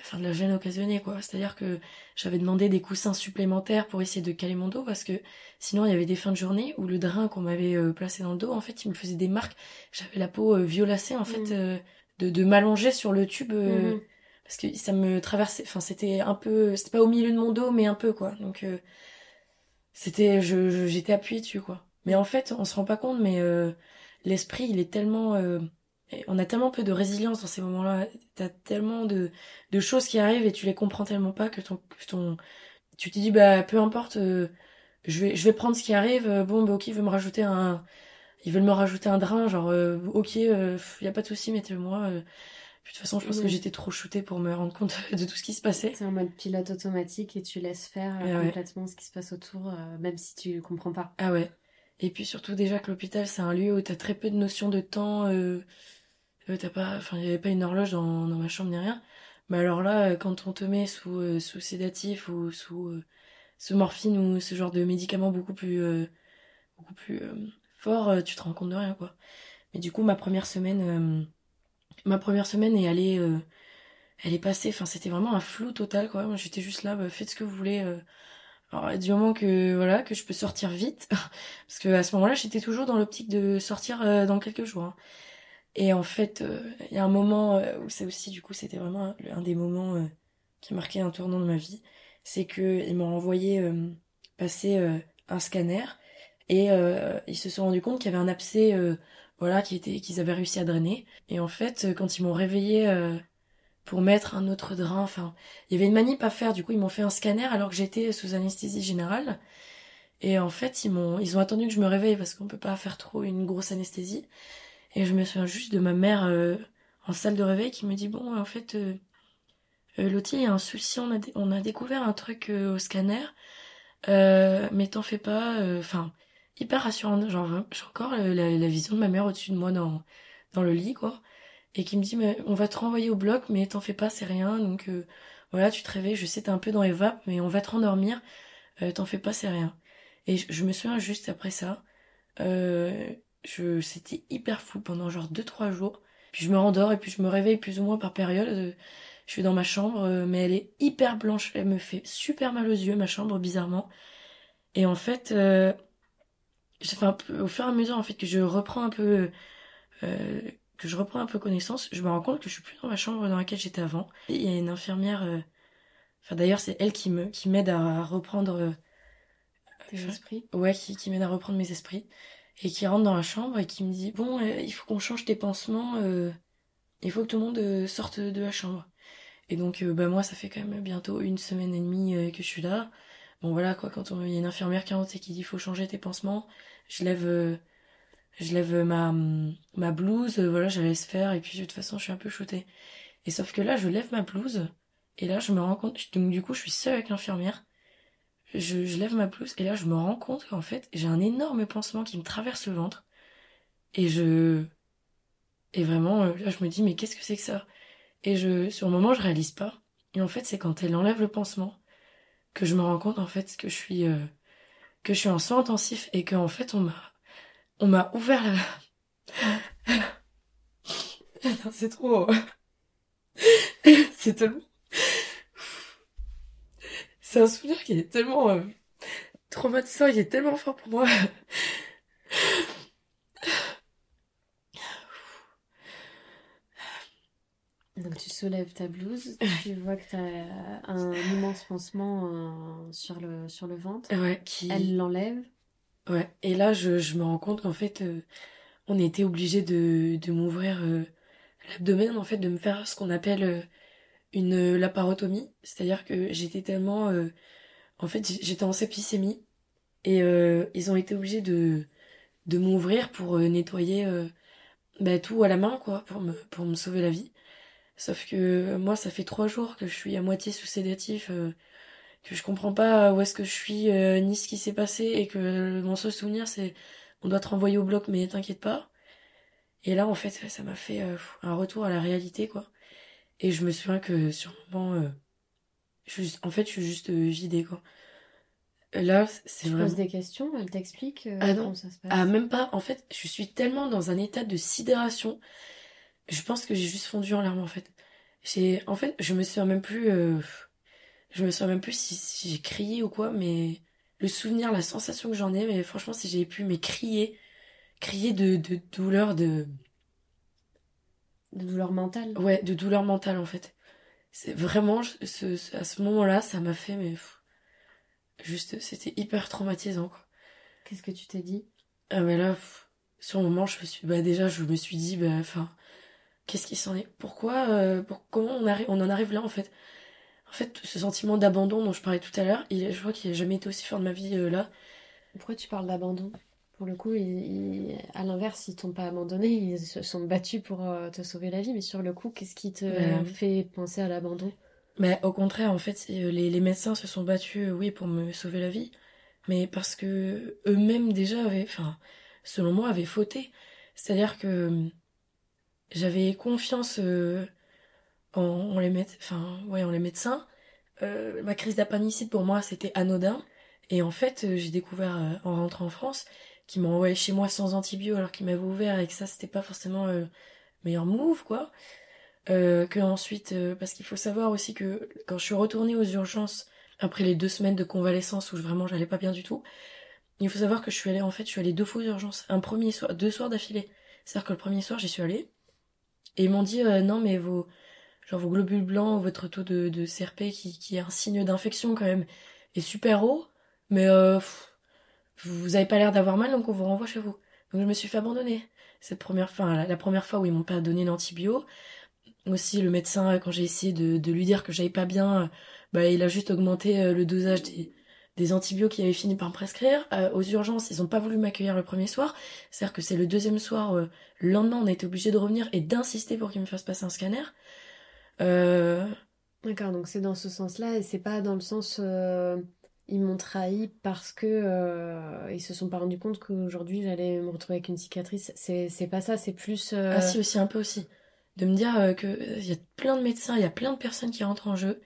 enfin de la gêne occasionnée quoi. C'est-à-dire que j'avais demandé des coussins supplémentaires pour essayer de caler mon dos parce que sinon il y avait des fins de journée où le drain qu'on m'avait placé dans le dos en fait il me faisait des marques. J'avais la peau violacée en fait euh, de, de m'allonger sur le tube euh, Mhm. Parce que ça me traversait. Enfin c'était un peu c'était pas au milieu de mon dos mais un peu quoi. Donc euh, c'était j'étais appuyée dessus quoi. Mais en fait on se rend pas compte mais euh, l'esprit il est tellement euh, on a tellement peu de résilience dans ces moments-là. T'as tellement de, de choses qui arrivent et tu les comprends tellement pas que ton, tu te dis bah peu importe, euh, je vais je vais prendre ce qui arrive. euh, bon bah ok, ils veulent me rajouter un, ils veulent me rajouter un drain, genre ok, euh, y a pas de souci, mettez-le-moi. Puis de toute façon, je pense que j'étais trop shootée pour me rendre compte (laughs) de tout ce qui se passait. C'est en mode pilote automatique et tu laisses faire euh, ouais. complètement ce qui se passe autour, euh, même si tu comprends pas. Ah ouais. Et puis surtout déjà que l'hôpital c'est un lieu où t'as très peu de notions de temps. Euh, euh, t'as pas, enfin il y avait pas une horloge dans, dans ma chambre ni rien. Mais alors là, quand on te met sous euh, sous sédatif ou sous sous morphine ou ce genre de médicaments beaucoup plus euh, beaucoup plus euh, tu te rends compte de rien quoi. Mais du coup ma première semaine, ma première semaine est allée, euh, elle est passée. Enfin c'était vraiment un flou total quoi. Moi j'étais juste là, bah, faites ce que vous voulez. euh. Du moment que voilà que je peux sortir vite. (laughs) Parce que à ce moment-là, j'étais toujours dans l'optique de sortir euh, dans quelques jours. hein. Et en fait, euh, il y a un moment où c'est aussi, du coup, c'était vraiment un, des moments qui a marqué un tournant de ma vie. C'est que ils m'ont envoyé passer un scanner et euh, ils se sont rendus compte qu'il y avait un abcès, euh, voilà, qui était, qu'ils avaient réussi à drainer. Et en fait, euh, quand ils m'ont réveillé euh, pour mettre un autre drain, enfin, il y avait une manip à faire. Du coup, ils m'ont fait un scanner alors que j'étais sous anesthésie générale. Et en fait, ils m'ont, ils ont attendu que je me réveille parce qu'on peut pas faire trop une grosse anesthésie. Et je me souviens juste de ma mère euh, en salle de réveil qui me dit bon, en fait, euh, Lottie, il y a un souci, on a, on a découvert un truc au scanner, mais t'en fais pas. Enfin, hyper rassurante. Genre, j'ai encore euh, la, la vision de ma mère au-dessus de moi dans dans le lit, quoi, et qui me dit mais on va te renvoyer au bloc, mais t'en fais pas, c'est rien. Donc euh, voilà, tu te réveilles. Je sais t'es un peu dans les vapes, mais on va te rendormir. Euh, t'en fais pas, c'est rien. Et je, je me souviens juste après ça, euh, je c'était hyper fou pendant genre 2-3 jours. Puis je me rendors et puis je me réveille plus ou moins par période. Euh, Je suis dans ma chambre, euh, mais elle est hyper blanche. Elle me fait super mal aux yeux, ma chambre, bizarrement. Et en fait, euh, fait un peu, au fur et à mesure en fait que je reprends un peu, euh, que je reprends un peu connaissance, je me rends compte que je suis plus dans ma chambre dans laquelle j'étais avant. Et il y a une infirmière, euh, enfin d'ailleurs c'est elle qui me, qui m'aide à reprendre. euh, Tes esprits. Ouais, qui, qui m'aide à reprendre mes esprits. Et qui rentre dans la chambre et qui me dit Bon, il faut qu'on change tes pansements, il faut que tout le monde sorte de la chambre. Et donc, bah, moi, ça fait quand même bientôt une semaine et demie que je suis là. Bon, voilà, quoi, quand il y a une infirmière qui rentre et qui dit faut changer tes pansements, je lève, euh, je lève ma, ma blouse, euh, voilà, je la laisse faire, et puis de toute façon, je suis un peu shootée. Et sauf que là, je lève ma blouse, et là, je me rends compte, donc du coup, je suis seule avec l'infirmière. Je, je lève ma blouse et là je me rends compte qu'en fait j'ai un énorme pansement qui me traverse le ventre et je et vraiment euh, là je me dis mais qu'est-ce que c'est que ça? Et je sur le moment je réalise pas. Et en fait c'est quand elle enlève le pansement que je me rends compte en fait que je suis euh, que je suis en soins intensifs et qu'en fait on m'a on m'a ouvert la (laughs) c'est trop (laughs) c'est tellement c'est un souvenir qui est tellement euh, traumatisant, il est tellement fort pour moi. Tu soulèves ta blouse, tu (laughs) vois que t'as un immense pansement euh, sur, le, sur le ventre. Ouais, qui... Elle l'enlève. Ouais, et là je, je me rends compte qu'en fait euh, on était obligé de, de m'ouvrir euh, l'abdomen, en fait de me faire ce qu'on appelle euh, une laparotomie, c'est-à-dire que j'étais tellement... en fait j'étais en septicémie et ils ont été obligés de, de m'ouvrir pour nettoyer bah, tout à la main, quoi, pour me, pour me sauver la vie. Sauf que euh, moi, ça fait trois jours que je suis à moitié sous sédatif, euh, que je comprends pas où est-ce que je suis, euh, ni ce qui s'est passé, et que mon seul souvenir, c'est on doit te renvoyer au bloc, mais t'inquiète pas. Et là, en fait, ça m'a fait euh, un retour à la réalité, quoi. Et je me souviens que sur le moment, je suis- en fait, je suis juste vidée, quoi. Là, c'est vraiment... poses des questions, elle t'explique Ah non. comment ça se passe? Ah, même pas. En fait, je suis tellement dans un état de sidération. Je pense que j'ai juste fondu en larmes, en fait. J'ai, en fait, je me souviens même plus, euh, je me souviens même plus si, si j'ai crié ou quoi, mais le souvenir, la sensation que j'en ai, mais franchement, si j'avais pu, mais crier, crier de, de douleur, de, De douleur mentale. ouais, de douleur mentale, en fait. C'est vraiment, ce, ce- à ce moment-là, ça m'a fait, mais, pff, juste, c'était hyper traumatisant, quoi. Qu'est-ce que tu t'es dit? Ah, mais là, pff, sur le moment, je me suis, bah, déjà, je me suis dit, bah, enfin, qu'est-ce qui s'en est? Pourquoi, euh, pour, comment on arrive, on en arrive là, en fait? En fait, ce sentiment d'abandon dont je parlais tout à l'heure, il, je crois qu'il n'a jamais été aussi fort de ma vie, euh, là. Pourquoi tu parles d'abandon? Pour le coup, ils- ils- à l'inverse, ils t'ont pas abandonné, ils se sont battus pour euh, te sauver la vie. Mais sur le coup, qu'est-ce qui te Ouais. fait penser à l'abandon? Mais au contraire, en fait, les, les médecins se sont battus, oui, pour me sauver la vie, mais parce que eux-mêmes déjà avaient, enfin, selon moi, avaient fauté. C'est-à-dire que j'avais confiance euh, en, les médecins. Euh, ma crise d'appendicite pour moi, c'était anodin. Et en fait, euh, j'ai découvert en rentrant en France qu'ils m'ont envoyé chez moi sans antibio alors qu'ils m'avaient ouvert et que ça, c'était pas forcément le meilleur move, quoi. Que ensuite, parce qu'il faut savoir aussi que quand je suis retournée aux urgences après les deux semaines de convalescence où vraiment j'allais pas bien du tout, il faut savoir que je suis allée en fait, je suis allée deux fois aux urgences, un premier soir, deux soirs d'affilée. C'est-à-dire que le premier soir j'y suis allée et ils m'ont dit euh, non mais vos genre vos globules blancs, votre taux de, CRP qui, qui est un signe d'infection quand même est super haut, mais euh, vous avez pas l'air d'avoir mal donc on vous renvoie chez vous. Donc je me suis fait abandonner. Cette première, enfin la, première fois où ils m'ont pas donné d'antibio. Aussi le médecin quand j'ai essayé de, de lui dire que j'allais pas bien bah il a juste augmenté euh, le dosage des des antibiotiques qu'il avait fini par me prescrire Euh, aux urgences ils ont pas voulu m'accueillir le premier soir c'est à dire que c'est le deuxième soir euh, le lendemain on a été obligé de revenir et d'insister pour qu'il me fasse passer un scanner euh, D'accord, donc c'est dans ce sens-là et c'est pas dans le sens ils m'ont trahi parce que ils se sont pas rendus compte qu'aujourd'hui j'allais me retrouver avec une cicatrice. C'est pas ça, c'est plus. ah si aussi un peu aussi de me dire que il y a plein de médecins il y a plein de personnes qui rentrent en jeu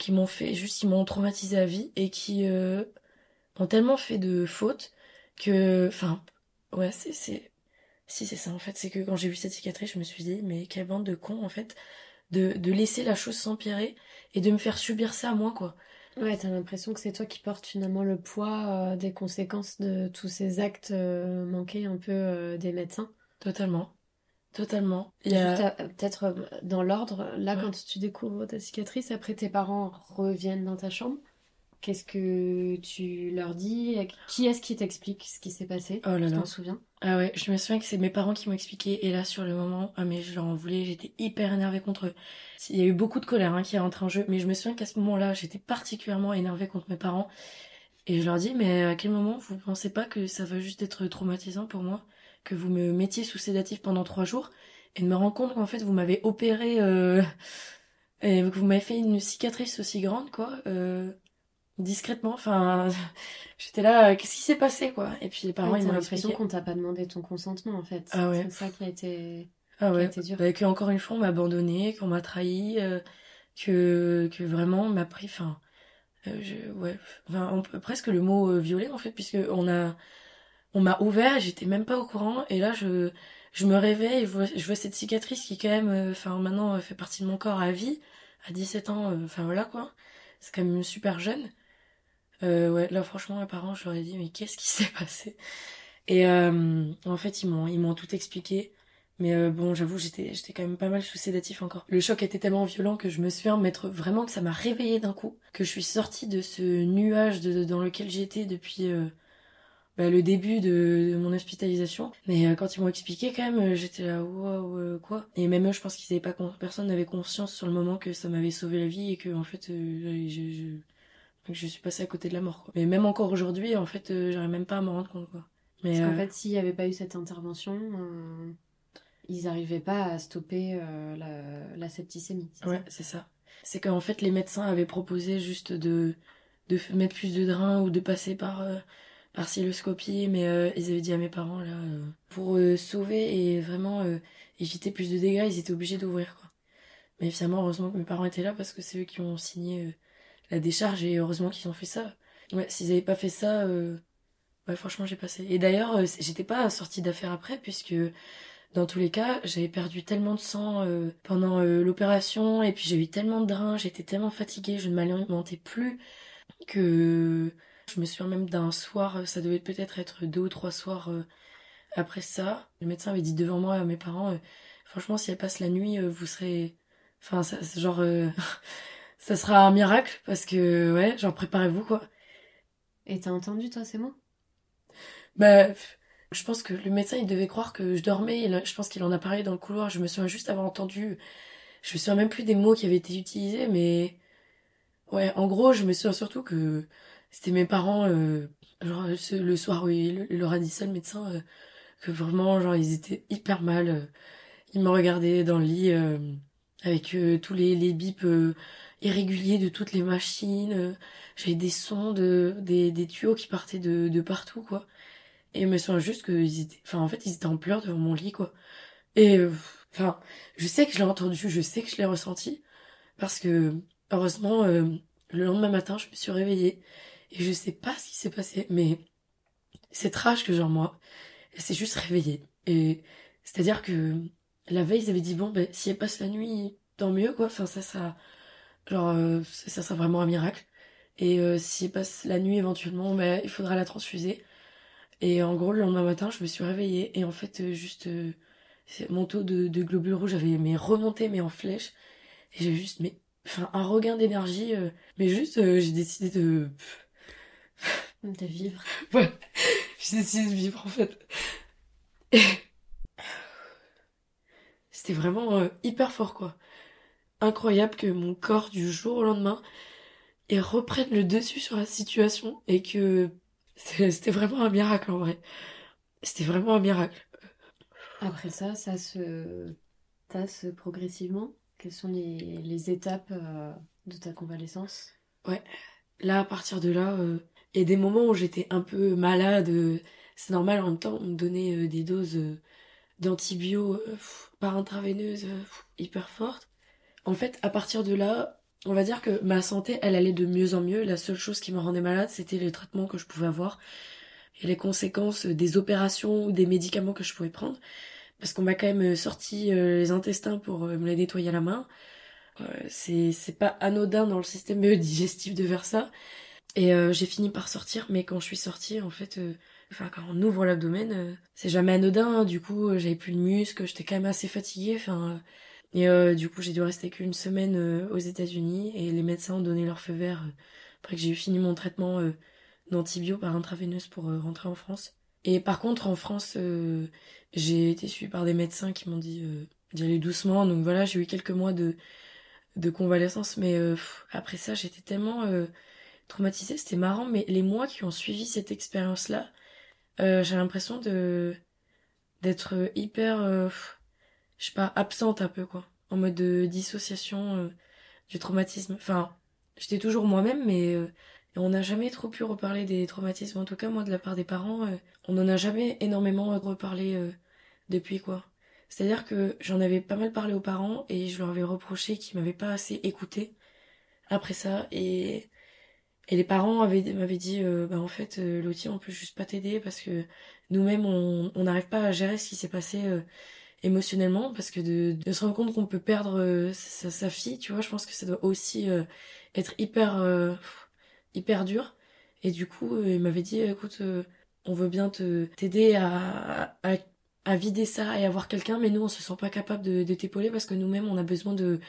qui m'ont fait juste ils m'ont traumatisé à vie et qui euh, ont tellement fait de fautes que enfin ouais c'est c'est si c'est ça en fait. C'est que quand j'ai vu cette cicatrice je me suis dit mais quelle bande de cons en fait de de laisser la chose s'empirer et de me faire subir ça à moi quoi. Ouais, t'as l'impression que c'est toi qui portes finalement le poids euh, des conséquences de tous ces actes euh, manqués un peu euh, des médecins. totalement totalement il y a Juste, peut-être euh, dans l'ordre, là Ouais. quand tu découvres ta cicatrice, après tes parents reviennent dans ta chambre. Qu'est-ce que tu leur dis? Qui est-ce qui t'explique ce qui s'est passé? Oh là Tu là. t'en souviens? Ah ouais, je me souviens que c'est mes parents qui m'ont expliqué, et là, sur le moment, ah mais je leur en voulais, j'étais hyper énervée contre eux. Il y a eu beaucoup de colère hein, qui est rentrée en jeu, mais je me souviens qu'à ce moment-là, j'étais particulièrement énervée contre mes parents, et je leur dis, mais à quel moment vous pensez pas que ça va juste être traumatisant pour moi, que vous me mettiez sous sédatif pendant trois jours, et de me rendre compte qu'en fait, vous m'avez opéré, euh, et que vous m'avez fait une cicatrice aussi grande, quoi, euh, discrètement, enfin, (laughs) j'étais là, euh, qu'est-ce qui s'est passé, quoi, et puis les parents, Ouais, ils m'ont l'impression qu'on t'a pas demandé ton consentement en fait. Ah ouais. C'est ça qui a été, Ah qui a ouais, été dur. bah, que encore une fois on m'a abandonné, qu'on m'a trahi, euh, que que vraiment on m'a pris, enfin, euh, je, ouais, enfin on presque le mot euh, violé en fait puisque on a, on m'a ouvert j'étais même pas au courant et là je je me réveille, je vois, je vois cette cicatrice qui quand même, euh, enfin maintenant euh, fait partie de mon corps à vie, à 17 ans, euh, enfin voilà quoi, c'est quand même super jeune. Ouais, là franchement mes parents je leur ai dit mais qu'est-ce qui (laughs) s'est passé? Et en fait ils m'ont ils m'ont tout expliqué. Mais bon, j'avoue, j'étais j'étais quand même pas mal sous sédatif encore. Le choc était tellement violent que je me souviens mettre vraiment que ça m'a réveillée d'un coup, que je suis sortie de ce nuage de, dans lequel j'étais depuis bah, le début de, de mon hospitalisation. Mais euh, quand ils m'ont expliqué, quand même, euh, j'étais là, waouh, euh, quoi Et même eux, je pense qu'ils avaient pas, personne n'avait conscience sur le moment que ça m'avait sauvé la vie et que en fait, je, je, je suis passée à côté de la mort. Quoi. Mais même encore aujourd'hui, en fait, j'arrive même pas à m'en rendre compte, quoi. Mais Parce qu'en fait, s'il n'y avait pas eu cette intervention, ils n'arrivaient pas à stopper la, la septicémie. Ouais, c'est ça. C'est qu'en fait, les médecins avaient proposé juste de, de mettre plus de drains ou de passer par, euh, par cystoscopie, mais euh, ils avaient dit à mes parents, là, euh, pour euh, sauver et vraiment éviter plus de dégâts, ils étaient obligés d'ouvrir, quoi. Mais finalement, heureusement que mes parents étaient là parce que c'est eux qui ont signé la décharge et heureusement qu'ils ont fait ça. Ouais, s'ils avaient pas fait ça, franchement, j'ai passé. Et d'ailleurs, j'étais pas sortie d'affaires après puisque dans tous les cas, j'avais perdu tellement de sang pendant l'opération et puis j'ai eu tellement de drains, j'étais tellement fatiguée, je ne m'alimentais plus que je me souviens même d'un soir, ça devait peut-être être deux ou trois soirs euh, après ça. Le médecin avait dit devant moi à mes parents, franchement, si elle passe la nuit, vous serez, enfin, ça, genre, (laughs) ça sera un miracle parce que ouais, genre préparez-vous quoi. Et t'as entendu toi ces mots? Bah je pense que le médecin, il devait croire que je dormais. je pense qu'il en a parlé dans le couloir. Je me souviens juste avoir entendu. Je me souviens même plus des mots qui avaient été utilisés, mais ouais, en gros, je me souviens surtout que c'était mes parents, euh, genre le soir où il, leur a dit ça, le médecin, euh, que vraiment, genre, ils étaient hyper mal. Euh. ils me regardaient dans le lit avec tous les, les bips irréguliers de toutes les machines. J'avais des sons de des, des tuyaux qui partaient de, de partout, quoi. Et me souviens juste qu'ils étaient, enfin, en fait, ils étaient en pleurs devant mon lit, quoi. Et, euh, enfin, je sais que je l'ai entendu, je sais que je l'ai ressenti. Parce que, heureusement, euh, le lendemain matin, je me suis réveillée. Et je sais pas ce qui s'est passé, mais c'est trash que genre moi, elle s'est juste réveillée. Et, c'est-à-dire que, la veille, ils avaient dit, bon, ben, si elle passe la nuit, tant mieux, quoi. Enfin, ça, ça, genre, euh, ça, ça vraiment un miracle. Et euh, si elle passe la nuit, éventuellement, ben, il faudra la transfuser. Et en gros, le lendemain matin, je me suis réveillée et en fait, euh, juste, euh, mon taux de, globules rouges avait mais remonté, mais en flèche. Et j'ai juste, mais, enfin, un regain d'énergie. Mais juste, j'ai décidé de... (laughs) de vivre. Ouais, j'ai décidé de vivre en fait. (laughs) C'était vraiment hyper fort quoi. Incroyable que mon corps du jour au lendemain et reprenne le dessus sur la situation et que (laughs) c'était vraiment un miracle en vrai. C'était vraiment un miracle. Après ça, ça se tasse progressivement. Quelles sont les, étapes euh, de ta convalescence? Ouais, là à partir de là, euh, il y a des moments où j'étais un peu malade. Euh, c'est normal en même temps, on me donnait des doses d'antibio par intraveineuse hyper fortes. En fait, à partir de là, on va dire que ma santé, elle allait de mieux en mieux. La seule chose qui me rendait malade, c'était les traitements que je pouvais avoir et les conséquences des opérations ou des médicaments que je pouvais prendre. Parce qu'on m'a quand même sorti euh, les intestins pour euh, me les nettoyer à la main. c'est pas anodin dans le système digestif de faire ça. Et euh, j'ai fini par sortir, mais quand je suis sortie, en fait, enfin quand on ouvre l'abdomen, c'est jamais anodin. Hein. Du coup, j'avais plus de muscles, j'étais quand même assez fatiguée. Enfin, et euh, du coup, j'ai dû rester qu'une semaine euh, aux États-Unis et les médecins ont donné leur feu vert euh, après que j'ai eu fini mon traitement d'antibio par intraveineuse pour rentrer en France. Et par contre, en France, j'ai été suivie par des médecins qui m'ont dit d'y aller doucement. Donc voilà, j'ai eu quelques mois de, de convalescence, mais après ça, j'étais tellement traumatisée. C'était marrant, mais les mois qui ont suivi cette expérience-là, j'ai l'impression de d'être hyper je sais pas, absente un peu, quoi. En mode de dissociation euh, du traumatisme. Enfin, j'étais toujours moi-même, mais euh, on n'a jamais trop pu reparler des traumatismes. En tout cas, moi, de la part des parents, euh, on n'en a jamais énormément reparlé depuis, quoi. C'est-à-dire que j'en avais pas mal parlé aux parents et je leur avais reproché qu'ils m'avaient pas assez écouté après ça. Et, et les parents avaient, m'avaient dit, bah en fait, Lottie, on peut juste pas t'aider parce que nous-mêmes, on n'arrive pas à gérer ce qui s'est passé émotionnellement parce que de, de se rendre compte qu'on peut perdre euh, sa, sa, fille tu vois je pense que ça doit aussi euh, être hyper euh, hyper dur. Et du coup il m'avait dit écoute on veut bien te t'aider à, à, à vider ça et avoir quelqu'un mais nous on se sent pas capable de, de t'épauler parce que nous-mêmes on a besoin de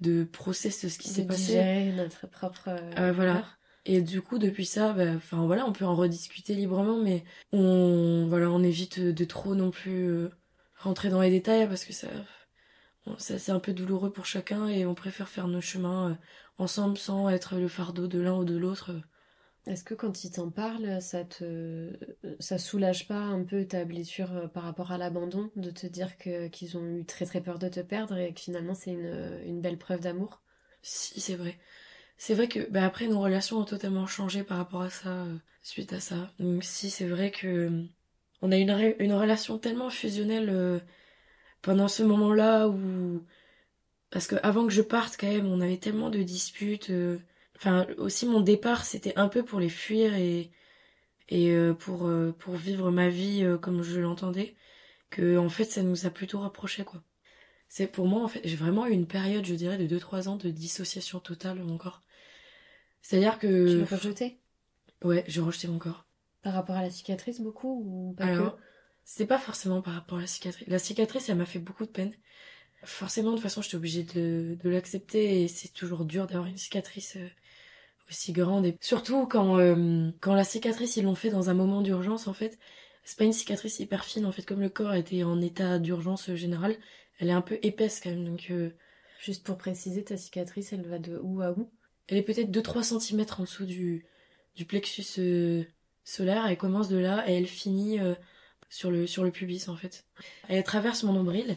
de process ce qui s'est passé. notre propre voilà et du coup, depuis ça, bah, enfin voilà, on peut en rediscuter librement, mais on voilà, on évite de trop non plus rentrer dans les détails parce que ça, ça c'est un peu douloureux pour chacun et on préfère faire nos chemins euh, ensemble sans être le fardeau de l'un ou de l'autre. Est-ce que quand ils t'en parlent, ça te ça soulage pas un peu ta blessure euh, par rapport à l'abandon, de te dire que qu'ils ont eu très très peur de te perdre et que finalement c'est une, une belle preuve d'amour? Si, c'est vrai. C'est vrai que bah après nos relations ont totalement changé par rapport à ça euh, suite à ça. Donc si c'est vrai que on a une, une relation tellement fusionnelle euh, pendant ce moment-là où parce que avant que je parte quand même on avait tellement de disputes euh, enfin aussi mon départ c'était un peu pour les fuir et et pour pour vivre ma vie comme je l'entendais que en fait ça nous a plutôt rapprochés quoi. C'est pour moi en fait, j'ai vraiment eu une période, je dirais, de 2-3 ans de dissociation totale de C'est-à-dire Tu que l'as rejeté? Ouais, je rejetais mon corps. Par rapport à la cicatrice beaucoup ou pas Alors, c'était pas forcément par rapport à la cicatrice. La cicatrice, elle m'a fait beaucoup de peine. Forcément, de toute façon, j'étais obligée de, de l'accepter et c'est toujours dur d'avoir une cicatrice euh, aussi grande. Et surtout quand, euh, quand la cicatrice, ils l'ont fait dans un moment d'urgence, en fait. C'est pas une cicatrice hyper fine, en fait, comme le corps était en état d'urgence euh, générale. Elle est un peu épaisse quand même, donc euh. Juste pour préciser, ta cicatrice, elle va de où à où? Elle est peut-être 2-3 cm en dessous du, du plexus euh, solaire. Elle commence de là et elle finit euh, sur, le, sur le pubis en fait. Elle traverse mon nombril.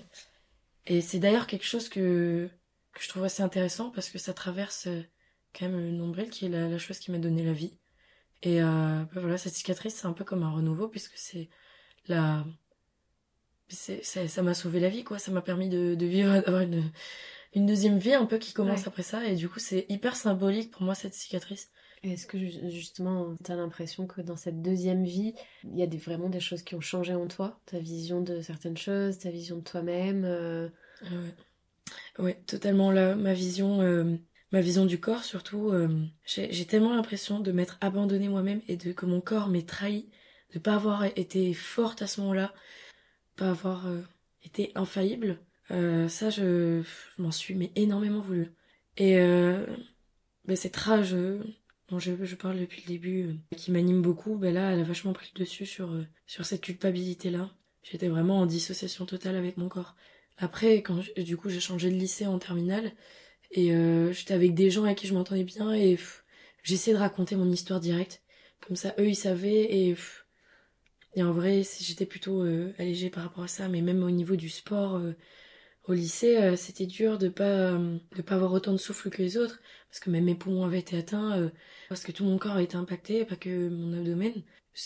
Et c'est d'ailleurs quelque chose que, que je trouve assez intéressant parce que ça traverse euh, quand même le nombril qui est la, chose qui m'a donné la vie. Et bah voilà, cette cicatrice, c'est un peu comme un renouveau puisque c'est la... ça m'a sauvé la vie quoi, ça m'a permis de, de vivre, (laughs) d'avoir une, une deuxième vie un peu qui commence Ouais. après ça et du coup c'est hyper symbolique pour moi cette cicatrice. Est-ce que ju- justement, t'as l'impression que dans cette deuxième vie, il y a des, vraiment des choses qui ont changé en toi? Ta vision de certaines choses, ta vision de toi-même euh, Ah Ouais, ouais totalement là, ma vision, euh, ma vision du corps surtout, euh, j'ai tellement l'impression de m'être abandonnée moi-même et de que mon corps m'ait trahi, de pas avoir été forte à ce moment-là, pas avoir euh, été infaillible. Euh, ça, je, m'en suis mais énormément voulu. Et euh, ben, cette rage dont je, je parle depuis le début, euh, qui m'anime beaucoup, ben là, elle a vachement pris le dessus sur, euh, sur cette culpabilité-là. J'étais vraiment en dissociation totale avec mon corps. Après, quand du coup j'ai changé de lycée en terminale, et j'étais avec des gens avec qui je m'entendais bien, et j'essayais de raconter mon histoire directe. Comme ça, eux, ils savaient, et, et en vrai, j'étais plutôt allégée par rapport à ça, mais même au niveau du sport, au lycée, euh, c'était dur de pas, euh, de pas avoir autant de souffle que les autres, parce que même mes poumons avaient été atteints, euh, parce que tout mon corps a été impacté, pas que mon abdomen.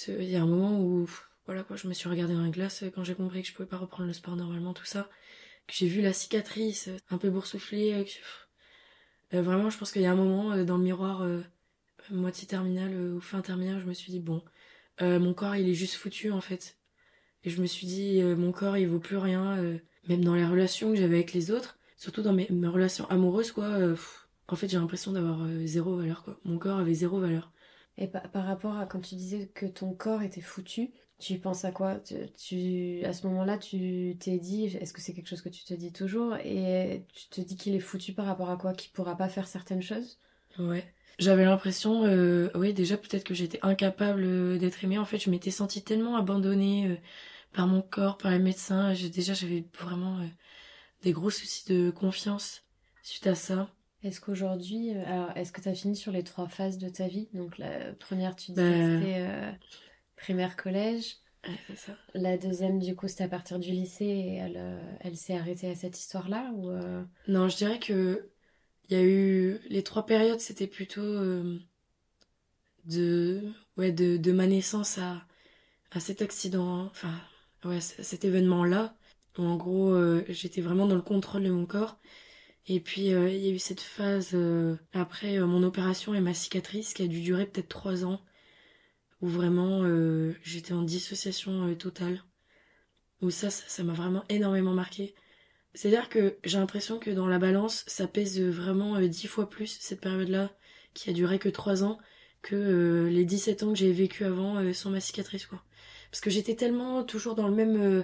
Il y a un moment où, voilà quoi, je me suis regardée dans la glace euh, quand j'ai compris que je pouvais pas reprendre le sport normalement, tout ça que j'ai vu la cicatrice euh, un peu boursouflée. que- pff. Vraiment, je pense qu'il y a un moment dans le miroir, moitié terminale ou fin terminale, je me suis dit, bon, mon corps, il est juste foutu en fait. Et je me suis dit, mon corps, il vaut plus rien, même dans les relations que j'avais avec les autres, surtout dans mes, mes relations amoureuses, quoi. euh, pff. en fait, j'ai l'impression d'avoir euh, zéro valeur, quoi. Mon corps avait zéro valeur. Et pa- par rapport à quand tu disais que ton corps était foutu, tu penses à quoi? Tu, tu- À ce moment-là, tu t'es dit, est-ce que c'est quelque chose que tu te dis toujours? Et tu te dis qu'il est foutu par rapport à quoi? Qu'il pourra pas faire certaines choses? Ouais. J'avais l'impression, euh, oui, déjà peut-être que j'étais incapable d'être aimée. En fait, je m'étais sentie tellement abandonnée par mon corps, par les médecins. J'ai déjà j'avais vraiment euh, des gros soucis de confiance suite à ça. Est-ce qu'aujourd'hui, euh, alors est-ce que tu as fini sur les trois phases de ta vie? Donc la première, tu dis Ben- c'était euh, primaire, collège. Ouais, ça. La deuxième, du coup, c'était à partir du lycée et elle, elle s'est arrêtée à cette histoire-là ou euh, Non, je dirais que il y a eu les trois périodes, c'était plutôt euh, de ouais de, de ma naissance à à cet accident, enfin ouais cet événement-là où en gros euh, j'étais vraiment dans le contrôle de mon corps. Et puis euh, il y a eu cette phase euh, après mon opération et ma cicatrice qui a dû durer peut-être trois ans où vraiment j'étais en dissociation totale. Où ça ça m'a vraiment énormément marqué. C'est-à-dire que j'ai l'impression que dans la balance, ça pèse vraiment dix fois plus cette période-là, qui a duré que trois ans, que les 17 ans que j'ai vécu avant sans ma cicatrice, quoi. Parce que j'étais tellement toujours dans le même, euh,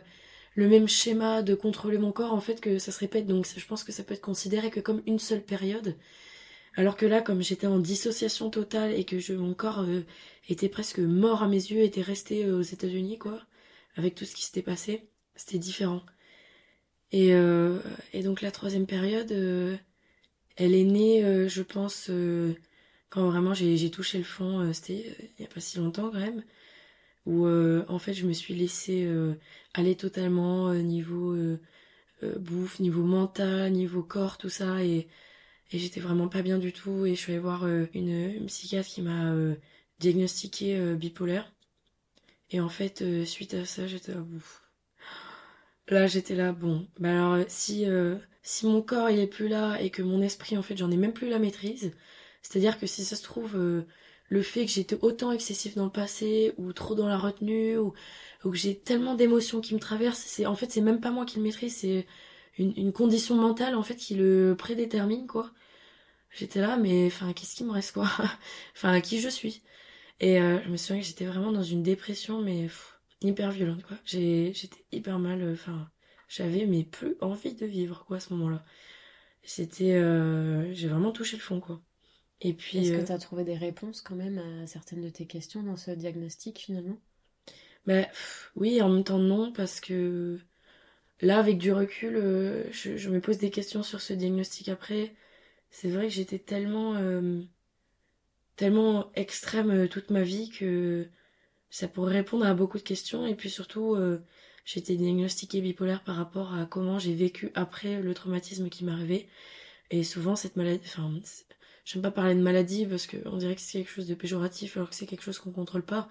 le même schéma de contrôler mon corps, en fait, que ça se répète. Donc je pense que ça peut être considéré que comme une seule période. Alors que là, comme j'étais en dissociation totale et que mon corps euh, était presque mort à mes yeux, était resté euh, aux États-Unis, quoi, avec tout ce qui s'était passé, c'était différent. Et, et donc la troisième période, elle est née, je pense, quand vraiment j'ai touché le fond, c'était il y a pas si longtemps quand même, où euh, en fait je me suis laissée euh, aller totalement euh, niveau bouffe, niveau mental, niveau corps, tout ça, et, j'étais vraiment pas bien du tout, et je suis allée voir une, psychiatre qui m'a diagnostiqué bipolaire. Et en fait, suite à ça, j'étais à bout. Là, j'étais là, bon, bah alors si si mon corps il est plus là et que mon esprit en fait j'en ai même plus la maîtrise, c'est-à-dire que si ça se trouve le fait que j'étais autant excessif dans le passé ou trop dans la retenue ou, ou que j'ai tellement d'émotions qui me traversent. C'est en fait c'est même pas moi qui le maîtrise, c'est une, une condition mentale en fait qui le prédétermine quoi. J'étais là mais enfin qu'est-ce qui me reste quoi? (laughs) Enfin qui je suis? Et euh, je me souviens que j'étais vraiment dans une dépression mais pff, hyper violente quoi. J'étais hyper mal euh, enfin j'avais mais plus envie de vivre quoi à ce moment-là. C'était euh, j'ai vraiment touché le fond quoi. Et puis Est-ce euh, que tu as trouvé des réponses quand même à certaines de tes questions dans ce diagnostic finalement? Bah, oui, en même temps non, parce que là, avec du recul, euh, je, je me pose des questions sur ce diagnostic après. C'est vrai que j'étais tellement, euh, tellement extrême euh, toute ma vie que ça pourrait répondre à beaucoup de questions. Et puis surtout, euh, j'ai été diagnostiquée bipolaire par rapport à comment j'ai vécu après le traumatisme qui arrivé. Et souvent, cette maladie, enfin, j'aime pas parler de maladie parce que on dirait que c'est quelque chose de péjoratif alors que c'est quelque chose qu'on contrôle pas.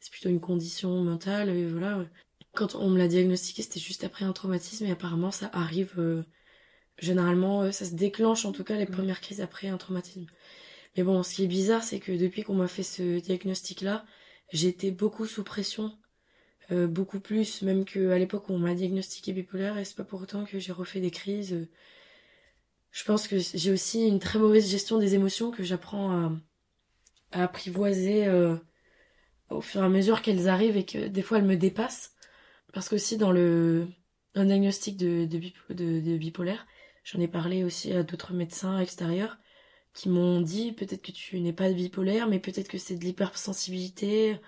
C'est plutôt une condition mentale et voilà. Quand on me l'a diagnostiqué, c'était juste après un traumatisme et apparemment ça arrive euh, généralement, euh, ça se déclenche en tout cas les premières crises après un traumatisme. Mais bon, ce qui est bizarre, c'est que depuis qu'on m'a fait ce diagnostic-là, j'étais beaucoup sous pression, euh, beaucoup plus, même qu'à l'époque où on m'a diagnostiqué bipolaire, et c'est pas pour autant que j'ai refait des crises. Je pense que j'ai aussi une très mauvaise gestion des émotions que j'apprends à, apprivoiser euh, au fur et à mesure qu'elles arrivent et que des fois elles me dépassent. Parce qu'aussi dans le un diagnostic de bipolaire, j'en ai parlé aussi à d'autres médecins extérieurs qui m'ont dit peut-être que tu n'es pas bipolaire, mais peut-être que c'est de l'hypersensibilité,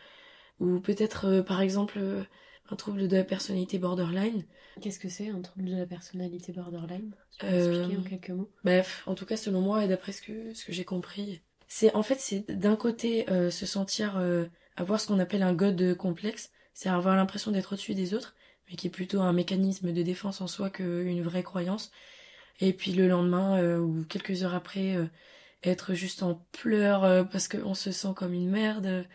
ou peut-être euh, par exemple euh, un trouble de la personnalité borderline. Qu'est-ce que c'est un trouble de la personnalité borderline? Tu peux Euh, expliquer en quelques mots? Bref, en tout cas selon moi et d'après ce que ce que j'ai compris, c'est en fait c'est d'un côté euh, se sentir euh, avoir ce qu'on appelle un god complexe, c'est avoir l'impression d'être au-dessus des autres, mais qui est plutôt un mécanisme de défense en soi qu'une vraie croyance. Et puis le lendemain ou quelques heures après être juste en pleurs parce qu'on se sent comme une merde.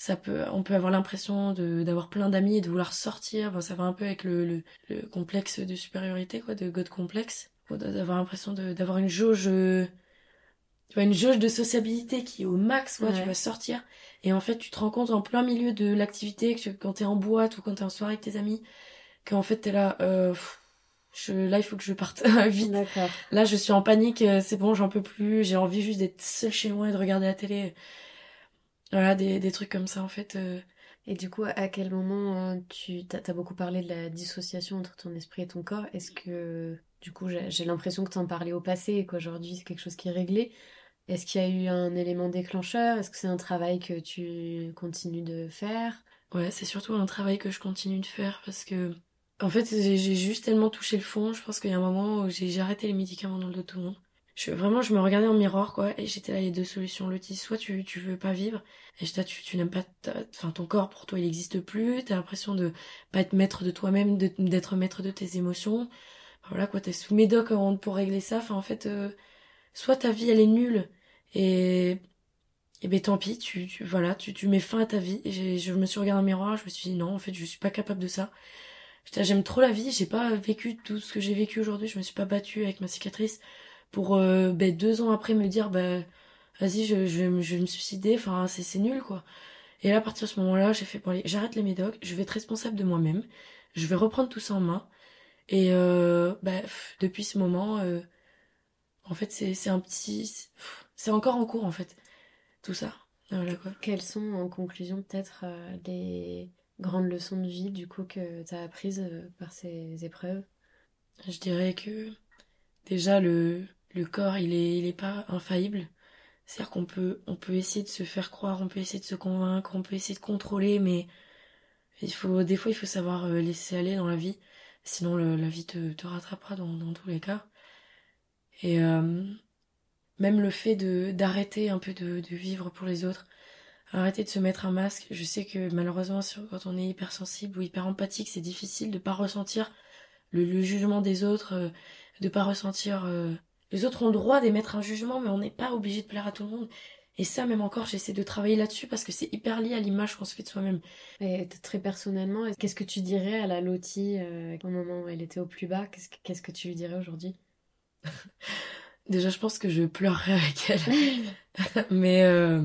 Ça peut, on peut avoir l'impression de d'avoir plein d'amis et de vouloir sortir. Bon, ça va un peu avec le, le, le complexe de supériorité, quoi, de god complexe. D'avoir l'impression d'avoir une jauge, tu vois, une jauge de sociabilité qui est au max, quoi. Tu vas sortir et en fait, tu te rends compte en plein milieu de l'activité que tu- quand t'es en boîte ou quand t'es en soirée avec tes amis, qu'en fait t'es là, euh, je, là il faut que je parte (laughs) vite. Là, je suis en panique, euh, c'est bon, j'en peux plus, j'ai envie juste d'être seule chez moi et de regarder la télé. Voilà, des, des trucs comme ça, en fait. euh. Et du coup, à quel moment euh, tu t'as as beaucoup parlé de la dissociation entre ton esprit et ton corps Est-ce que, du coup, j'ai l'impression que t'en parlais au passé et qu'aujourd'hui c'est quelque chose qui est réglé? Est-ce qu'il y a eu un élément déclencheur? Est-ce que c'est un travail que tu continues de faire? Ouais, c'est surtout un travail que je continue de faire parce que, en fait, j'ai juste tellement touché le fond. Je pense qu'il y a un moment où j'ai j'ai arrêté les médicaments dans le dos de tout le monde. Je, vraiment, je me regardais en miroir, quoi, et j'étais là, il y a deux solutions. Le dit, soit tu, tu veux pas vivre, et j'étais là, tu, tu n'aimes pas, enfin, ton corps, pour toi, il n'existe plus, t'as l'impression de pas être maître de toi-même, d'être maître de tes émotions. Voilà, quoi, t'es sous médoc pour régler ça. Enfin, en fait, euh, soit ta vie, elle est nulle, et, et ben tant pis, tu, tu, voilà, tu, tu mets fin à ta vie. Je me suis regardée le miroir, je me suis dit, non, en fait, je suis pas capable de ça. J'aime trop la vie, j'ai pas vécu tout ce que j'ai vécu aujourd'hui, je me suis pas battue avec ma cicatrice pour euh, ben, deux ans après me dire bah vas-y je, je, vais me- je vais me suicider enfin c'est c'est nul quoi. Et là à partir de ce moment-là j'ai fait bon j'arrête les médocs je vais être responsable de moi-même je vais reprendre tout ça en main. Et euh, pff, depuis ce moment euh, en fait c'est c'est un petit c'est encore en cours en fait tout ça. Voilà quoi. Quelles sont, en conclusion, peut-être euh, les grandes leçons de vie, du coup, que t'as apprises euh, par ces épreuves? Je dirais que déjà le, le corps il est, il est pas infaillible. C'est-à-dire qu'on peut, on peut essayer de se faire croire, on peut essayer de se convaincre, on peut essayer de contrôler, mais il faut, des fois il faut savoir euh, laisser aller dans la vie. Sinon la vie te, te rattrapera dans, dans tous les cas. Et euh, même le fait de d'arrêter un peu de, vivre pour les autres, arrêter de se mettre un masque. Je sais que malheureusement quand on est hypersensible ou hyper empathique, c'est difficile de pas ressentir le, jugement des autres, euh, de pas ressentir. Les autres ont le droit d'émettre un jugement, mais on n'est pas obligé de plaire à tout le monde. Et ça, même encore, j'essaie de travailler là-dessus parce que c'est hyper lié à l'image qu'on se fait de soi-même. Et très personnellement, est- qu'est-ce que tu dirais à la Lottie euh, au moment où elle était au plus bas? Qu'est-ce que, tu lui dirais aujourd'hui? (laughs) Déjà, je pense que je pleurerais avec elle. (laughs) mais euh,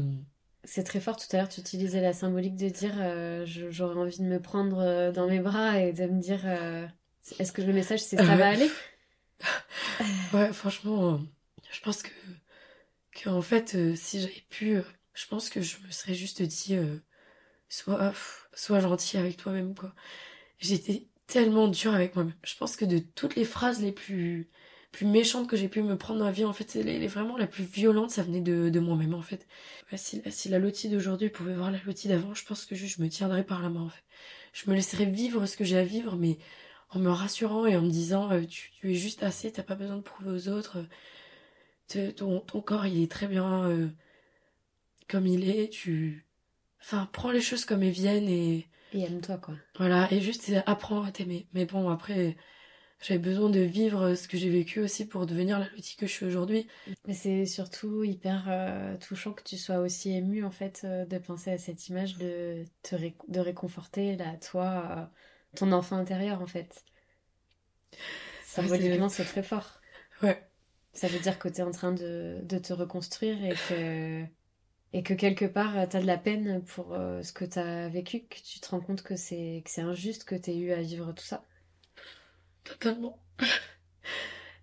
C'est très fort. Tout à l'heure, tu utilisais la symbolique de dire euh, j'aurais envie de me prendre euh, dans mes bras et de me dire est-ce que le message c'est ça va aller? Ouais, franchement, euh, je pense que, en fait, euh, si j'avais pu, euh, je pense que je me serais juste dit, euh, sois, pff, sois gentil avec toi-même, quoi. J'étais tellement dure avec moi-même. Je pense que de toutes les phrases les plus, plus méchantes que j'ai pu me prendre dans la vie, en fait, les, les vraiment la plus violente, ça venait de, de moi-même, en fait. Si, si la Lottie d'aujourd'hui pouvait voir la Lottie d'avant, je pense que juste je me tiendrais par la main, en fait. Je me laisserais vivre ce que j'ai à vivre, mais en me rassurant et en me disant euh, tu, tu es juste assez, t'as pas besoin de prouver aux autres. te- ton, ton corps il est très bien euh, comme il est, tu enfin prends les choses comme elles viennent et Et aime-toi quoi. voilà, et juste euh, apprends à t'aimer. Mais bon après j'avais besoin de vivre ce que j'ai vécu aussi pour devenir la Lottie que je suis aujourd'hui. Mais c'est surtout hyper euh, touchant que tu sois aussi ému en fait euh, de penser à cette image de te ré- de réconforter là toi ton enfant intérieur en fait. Symboliquement c'est très fort. Ouais. Ça veut dire que tu es en train de, de te reconstruire et que et que quelque part tu as de la peine pour euh, ce que tu as vécu, que tu te rends compte que c'est que c'est injuste que tu aies eu à vivre tout ça. Totalement. (laughs)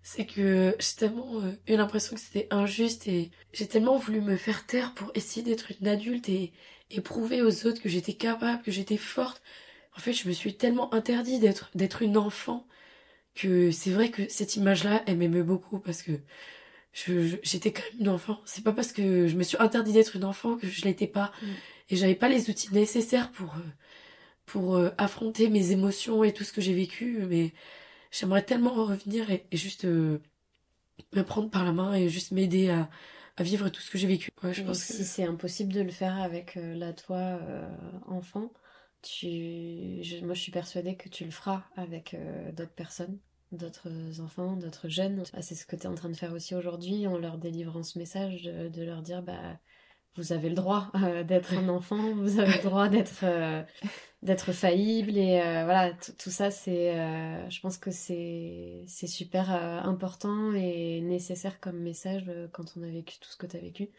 C'est que j'ai tellement euh, eu l'impression que c'était injuste et j'ai tellement voulu me faire taire pour essayer d'être une adulte et, et prouver aux autres que j'étais capable, que j'étais forte. En fait, je me suis tellement interdit d'être d'être une enfant que c'est vrai que cette image-là, elle m'aimait beaucoup parce que je, j'étais quand même une enfant. C'est pas parce que je me suis interdit d'être une enfant que je l'étais pas Mm. et j'avais pas les outils nécessaires pour euh, pour euh, affronter mes émotions et tout ce que j'ai vécu, mais j'aimerais tellement en revenir et, et juste euh, me prendre par la main et juste m'aider à, à vivre tout ce que j'ai vécu. Ouais, je pense que si c'est impossible de le faire avec euh, la toi euh, enfant, tu... je- moi je suis persuadée que tu le feras avec euh, d'autres personnes, d'autres enfants, d'autres jeunes. Ah, c'est ce que tu es en train de faire aussi aujourd'hui en leur délivrant ce message, de, de leur dire bah vous avez le droit euh, d'être un (laughs) enfant, vous avez le droit d'être euh, d'être faillible et euh, voilà tout ça c'est je pense que c'est c'est super important et nécessaire comme message quand on a vécu tout ce que tu as vécu.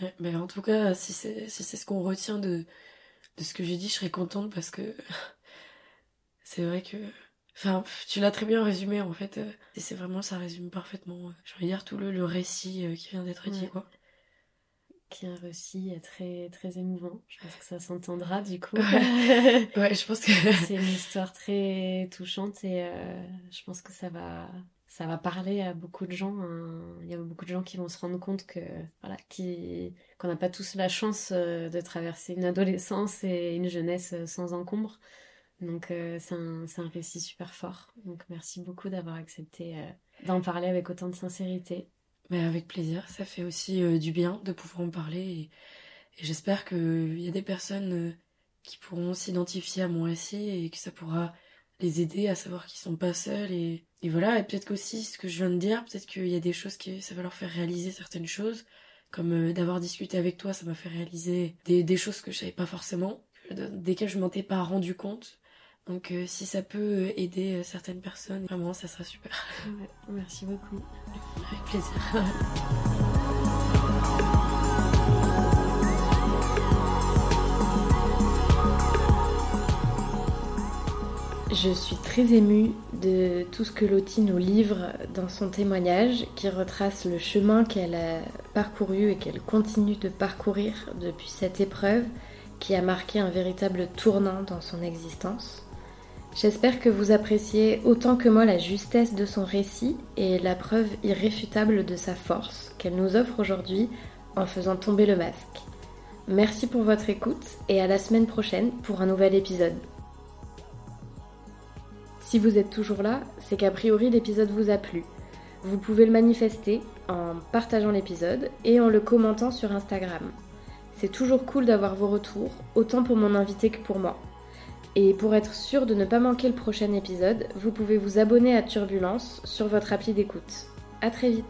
Ouais, mais en tout cas, si c'est si c'est ce qu'on retient de, de ce que j'ai dit, je serais contente parce que (laughs) c'est vrai que. Enfin, tu l'as très bien résumé en fait. euh, Et c'est vraiment, ça résume parfaitement, euh, je veux dire, tout le, le récit euh, qui vient d'être dit, Ouais. quoi. qui est un récit très très émouvant. Je pense que ça s'entendra du coup. Ouais. (laughs) Ouais, je pense que. c'est une histoire très touchante et euh, je pense que ça va ça va parler à beaucoup de gens. hein. Il y a beaucoup de gens qui vont se rendre compte que voilà, qu'on n'a pas tous la chance euh, de traverser une adolescence et une jeunesse euh, sans encombre. Donc euh, c'est un, un récit super fort. Donc merci beaucoup d'avoir accepté d'en parler avec autant de sincérité. Mais avec plaisir, ça fait aussi du bien de pouvoir en parler et, et j'espère qu'il y a des personnes qui pourront s'identifier à mon récit et que ça pourra les aider à savoir qu'ils sont pas seuls et, et voilà, et peut-être qu'aussi ce que je viens de dire, peut-être qu'il y a des choses qui ça va leur faire réaliser certaines choses, comme euh, d'avoir discuté avec toi, ça m'a fait réaliser des, des choses que je savais pas forcément, que- desquelles je m'en étais pas rendu compte. Donc euh, si ça peut euh, aider certaines personnes, vraiment ça sera super. Ouais, merci beaucoup. Avec plaisir. (laughs) Je suis très émue de tout ce que Lottie nous livre dans son témoignage qui retrace le chemin qu'elle a parcouru et qu'elle continue de parcourir depuis cette épreuve qui a marqué un véritable tournant dans son existence. J'espère que vous appréciez autant que moi la justesse de son récit et la preuve irréfutable de sa force qu'elle nous offre aujourd'hui en faisant tomber le masque. Merci pour votre écoute et à la semaine prochaine pour un nouvel épisode. Si vous êtes toujours là, c'est qu'a priori l'épisode vous a plu. Vous pouvez le manifester en partageant l'épisode et en le commentant sur Instagram. C'est toujours cool d'avoir vos retours, autant pour mon invité que pour moi. Et pour être sûr de ne pas manquer le prochain épisode, vous pouvez vous abonner à Turbulence sur votre appli d'écoute. A très vite